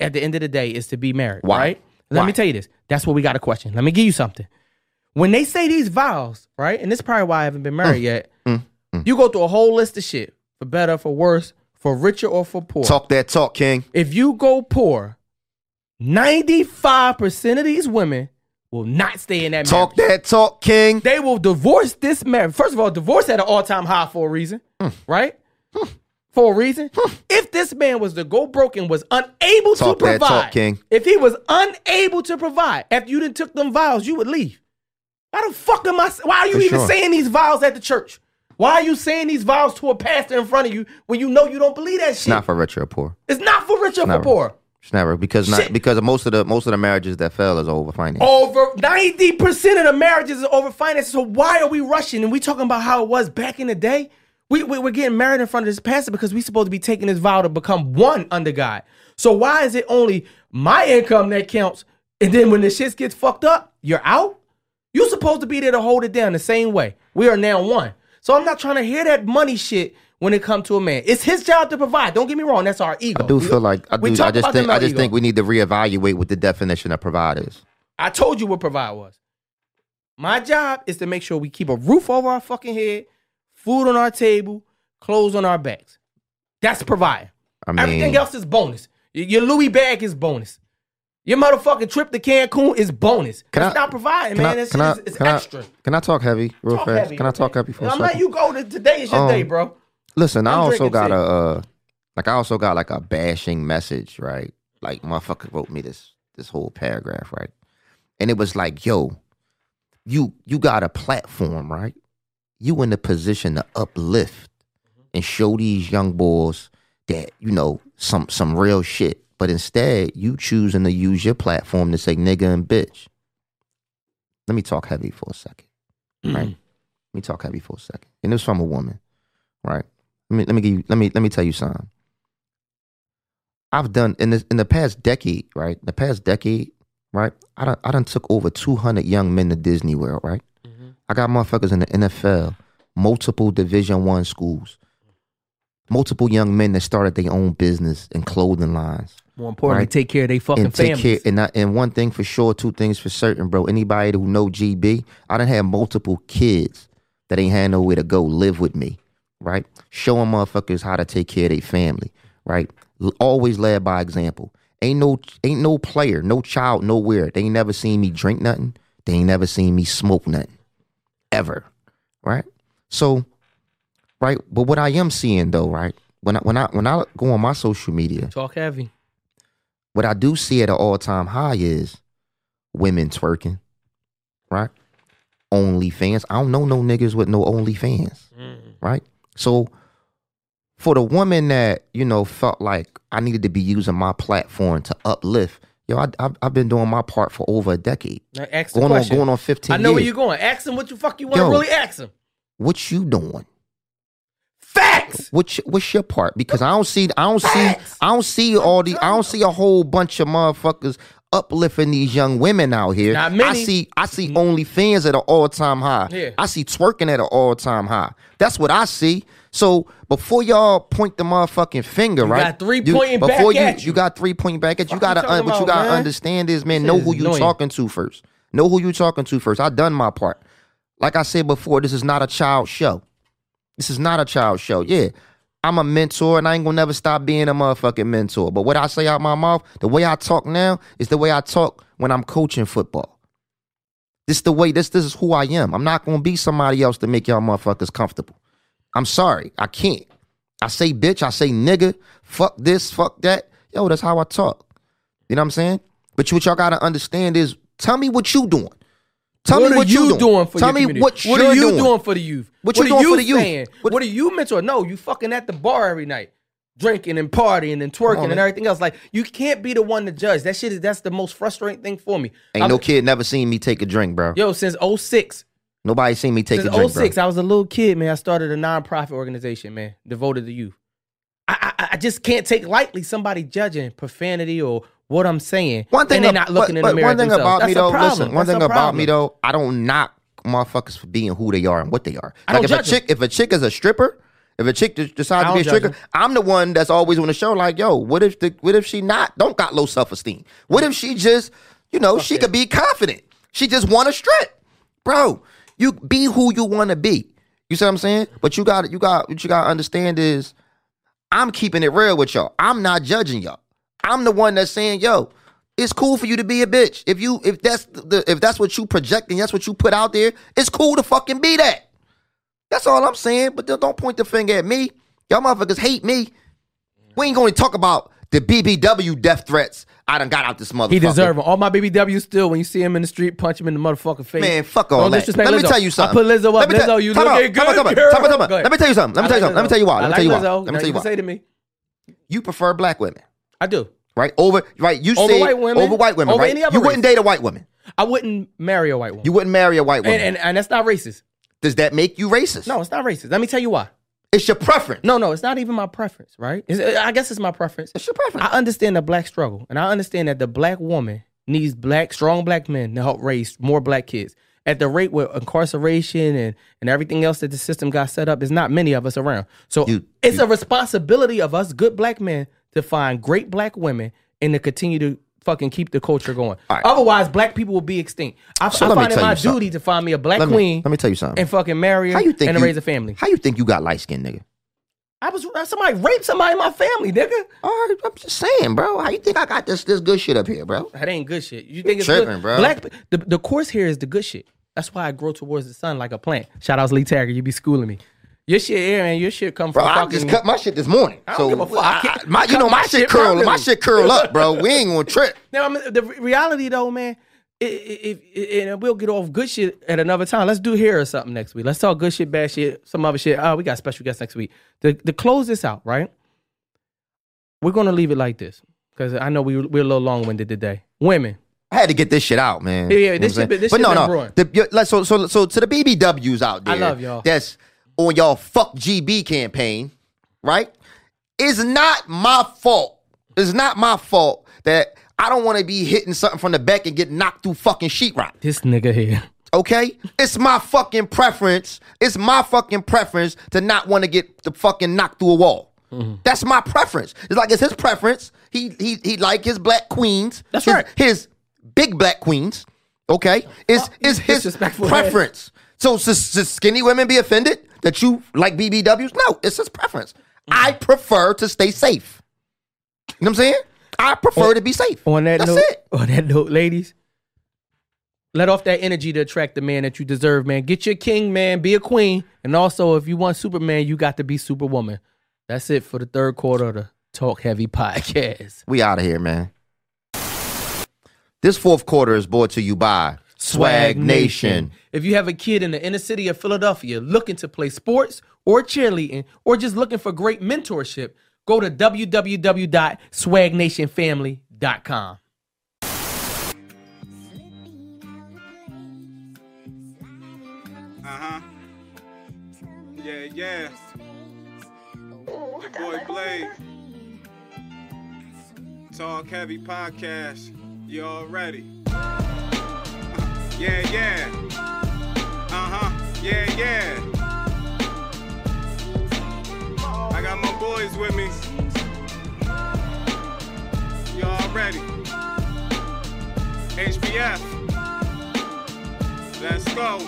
at the end of the day is to be married. Why? Right. Let Why? me tell you this. That's what we got a question. Let me give you something. When they say these vows, right, and this is probably why I haven't been married mm. yet. Mm. Mm. You go through a whole list of shit for better, for worse, for richer or for poor. Talk that talk, King. If you go poor, ninety-five percent of these women will not stay in that Talk marriage. that talk, King. They will divorce this marriage. First of all, divorce at an all-time high for a reason, Hmm. right? For a reason. If this man was to go broke and was unable Talk to provide, talk, King. if he was unable to provide after you done took them vows, you would leave. Why the fuck am I? Why are you For even sure. saying these vows at the church? Why are you saying these vows to a pastor in front of you when you know you don't believe that shit? It's not for rich or poor. It's not for rich or for poor. Never because not Shit. because of most of the most of the marriages that fell is over finance. Over 90% of the marriages is over finances. So why are we rushing? And we talking about how it was back in the day? We, we, we're getting married in front of this pastor because we supposed to be taking this vow to become one under God. So why is it only my income that counts? And then when the shit gets fucked up, you're out? You're supposed to be there to hold it down the same way. We are now one. So I'm not trying to hear that money shit when it comes to a man. It's his job to provide. Don't get me wrong. That's our ego. I do We- feel like I do. I just think I just ego. think we need to reevaluate what the definition of provide is. I told you what provide was. My job is to make sure we keep a roof over our fucking head, food on our table, clothes on our backs. That's provide. I mean, Everything else is bonus. Your Louis bag is bonus. Your motherfucking trip to Cancun is bonus. Can It's I- not providing, man. I, It's, I, it's, it's can I- extra. can I talk heavy real Talk fast? heavy can I talk heavy for a I'm second? letting you go. To, today is your Um, day, bro. Listen, I I'm also got tea. a uh, like I also got like a bashing message, right? Like motherfucker wrote me this this whole paragraph, right? And it was like, yo, you you got a platform, right? You in the position to uplift and show these young boys that, you know, some some real shit. But instead, you choosing to use your platform to say nigga and bitch. Let me talk heavy for a second. Right? Let me talk heavy for a second. And it was from a woman, right? Let me let me give you let me let me tell you something. I've done in this in the past decade, right? The past decade, right? I done I done took over two hundred young men to Disney World, right? Mm-hmm. I got motherfuckers in the NFL, multiple Division One schools, multiple young men that started their own business and clothing lines More importantly, Right. take care of their fucking and take families. care. And I, and one thing for sure, two things for certain, bro. Anybody who know GB, I done had multiple kids that ain't had nowhere to go live with me, right? Showing motherfuckers how to take care of their family, right? Always led by example. Ain't no ain't no player, no child, nowhere. They ain't never seen me drink nothing. They ain't never seen me smoke nothing, ever, right? So, right. But what I am seeing though, right? When I when I when I go on my social media, Talk heavy. what I do see at an all time high is women twerking, right? OnlyFans. I don't know no niggas with no OnlyFans, mm. right? So for the woman that you know felt like I needed to be using my platform to uplift, yo, I, I've, I've been doing my part for over a decade, Now ask the going on going on fifteen I know years. where you're going. Ask him what you fuck you want to really ask him. what you doing? Facts. What's your, what's your part? Because I don't see I don't see I don't see all these I don't see a whole bunch of motherfuckers uplifting these young women out here. Not many. I see I see mm-hmm. OnlyFans at an all time high. Yeah. I see twerking at an all time high. That's what I see. So before y'all point the motherfucking finger, right? got three you- pointing back before you, at you. you got three pointing back at you. Gotta uh, you un- what you gotta man? understand is, man, Shit know who you annoying. talking to first. Know who you talking to first. I done my part. Like I said before, this is not a child show. This is not a child show. Yeah. I'm a mentor and I ain't gonna never stop being a motherfucking mentor. But what I say out my mouth, the way I talk now is the way I talk when I'm coaching football. This is the way this this is who I am. I'm not gonna be somebody else to make y'all motherfuckers comfortable. I'm sorry. I can't. I say bitch, I say nigga, fuck this, fuck that. Yo, that's how I talk. You know what I'm saying? But what y'all gotta understand is tell me what you doing. Tell what me are what you you doing for the youth. Tell me community? what, what you're are you doing. doing for the youth? What you are doing for the youth? saying? What- What, are you mentor? No, you fucking at the bar every night, drinking and partying and twerking on, and everything else. Like you can't be the one to judge. That shit is that's the most frustrating thing for me. Ain't I'm- no kid never seen me take a drink, bro. Yo, since 06, Nobody seen me take since a drink, 06, bro. I was a little kid, man. I started a nonprofit organization, man, devoted to youth. I, I, I just can't take lightly somebody judging profanity or what I'm saying. One thing, and they're not looking but, in but the mirror one thing themselves. about That's me though, problem. listen, one That's thing about me though, I don't knock motherfuckers for being who they are and what they are. I Like don't if a judge 'em. chick, if a chick is a stripper, if a chick decides to be a don't judge stripper, 'em. I'm the one that's always on the show. Like, yo, what if the, what if she not don't got low self esteem? What if she just, you know, she could be confident. She just want to strip, bro. You be who you want to be. You see what I'm saying? But you got you got what you got to understand is I'm keeping it real with y'all. I'm not judging y'all. I'm the one that's saying, yo, it's cool for you to be a bitch. If you if that's the if that's what you projecting, that's what you put out there, it's cool to fucking be that. That's all I'm saying. But don't- point the finger at me. Y'all motherfuckers hate me. We ain't going to talk about the BBW death threats. I done got out this motherfucker. He deserve 'em. All my BBW still when you see him in the street, punch him in the motherfucking face. Man, fuck all Don't that. Let me tell you something. I put Lizzo up. Let me Lizzo, you time out, looking time out, good, time girl. time out, time out. Let me tell you something. Let me tell you something. Let me tell you why. Let me tell you why. Let me tell you why. Say to me, You prefer black women, I do. right? Over right. You Over said white women? over white women, Over right? any other You wouldn't date a white woman. I wouldn't marry a white woman. You wouldn't marry a white woman. and, and and that's not racist. Does that make you racist? No, it's not racist. Let me tell you why. It's your preference. No, no, it's not even my preference, right? It's- I guess it's my preference. It's your preference. I understand the black struggle, and I understand that the black woman needs black, strong black men to help raise more black kids. at the rate with incarceration and, and everything else that the system got set up, there's not many of us around. So You- it's a responsibility of us good black men to find great black women and to continue to fucking keep the culture going. Right. Otherwise, black people will be extinct. I, So I find it my you something. duty to find me a black Let me, queen let me tell you something. and fucking marry her How you think and you, raise a family. How you think you got light skin, nigga? I was uh, somebody raped somebody in my family, nigga. All right, I'm just saying, bro. How you think I got this this good shit up here, bro? That ain't good shit. You think it's tripping, good? bro. Black the, the course here is the good shit. That's why I grow towards the sun like a plant. Shout out to Lee Tagger, you be schooling me. Your shit here, man. Your shit come Bro, from I fucking. just cut my shit this morning. I don't so give a fuck. I can't- I- my, you cut know, my, my shit shit curl, my shit curl up, bro. We ain't gonna trip. Now, I mean, the reality though, man, i- i- if and we'll get off good shit at another time. Let's do here or something next week. Let's talk good shit, bad shit, some other shit. Oh, we got special guests next week. To, to close this out, right? We're gonna leave it like this because I know we we're a little long winded today. Women, I had to get this shit out, man. Yeah, yeah, You know this shit been- saying? this but shit no, no. The, like, so, so, so to the BBWs out there, I love y'all. That's on y'all fuck GB campaign, right? It's not my fault. It's not my fault that I don't want to be hitting something from the back and get knocked through fucking sheetrock. this nigga here. Okay? It's my fucking preference. It's my fucking preference to not want to get the fucking knocked through a wall. Mm-hmm. That's my preference. It's like it's his preference. He he he like his black queens. That's his, right. His big black queens. Okay? Is is his disrespectful preference. So should, should skinny women be offended that you like BBWs? No, it's his preference. I Mm-hmm. prefer to stay safe. You know what I'm saying? I prefer to be safe. On that That's note, it. on that note, ladies, let off that energy to attract the man that you deserve, man. Get your king, man. Be a queen, and also if you want Superman, you got to be Superwoman. That's it for the third quarter of the Talk Heavy podcast. We out of here, man. This fourth quarter is brought to you by Swag Nation. If you have a kid in the inner city of Philadelphia looking to play sports or cheerleading or just looking for great mentorship, go to www.swagnationfamily.com. Uh huh. Yeah, yeah. Your boy Blade. Talk Heavy Podcast. You already. Yeah, yeah. Uh huh. Yeah, yeah. I got my boys with me. You already. HBF. Let's go.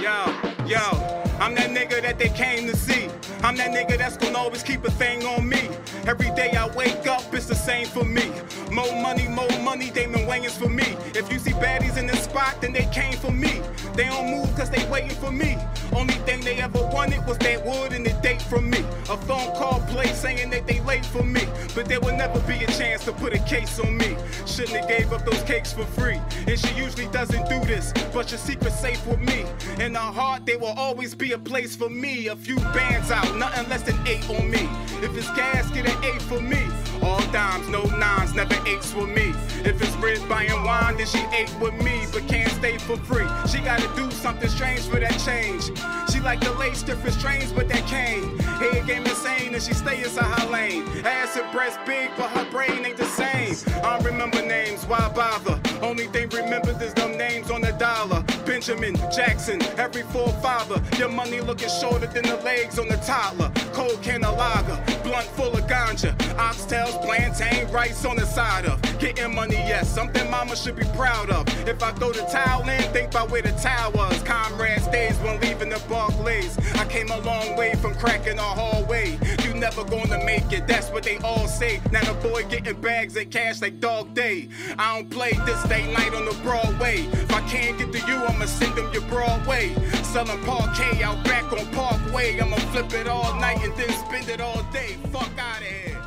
Yo, yo, I'm that nigga that they came to see. I'm that nigga that's gonna always keep a thing on me. Every day I wake up, it's the same for me. More money, more money, they been waiting for me. If you see baddies in this spot, then they came for me. They don't move cause they waiting for me. Only thing they ever wanted was that wood and the date from me. A phone call play saying that they late for me. But there will never be a chance to put a case on me. Shouldn't have gave up those cakes for free. And she usually doesn't do this, but your secret's safe with me. In her heart, there will always be a place for me. A few bands out, nothing less than eight on me. If it's gas, get an eight for me. All dimes, no nines, never eights with me. If it's red buying wine, then she ate with me, but can't stay for free. She gotta do something strange for that change. She like the lace different strains, but that cane. Head game insane, and she stay inside her lane. Ass and breast big, but her brain ain't the same. I remember names, why bother? Only thing remembered is them names on the dollar. Benjamin Jackson, every forefather. Your money looking shorter than the legs on the toddler. Cold can of lager, blunt full of ganja. Oxtails, plantain, rice on the side of. Getting money, yes, something mama should be proud of. If I throw the towel in, think about where the towel was. Comrades days when leaving the Barclays. I came a long way from cracking a hallway. You never gonna make it, that's what they all say. Now the boy getting bags of cash like dog day. I don't play this day night on the Broadway. If I can't get to you, I'ma send them your Broadway. Selling parquet out back on Parkway. I'ma flip it all night and then spend it all day. Fuck out of here.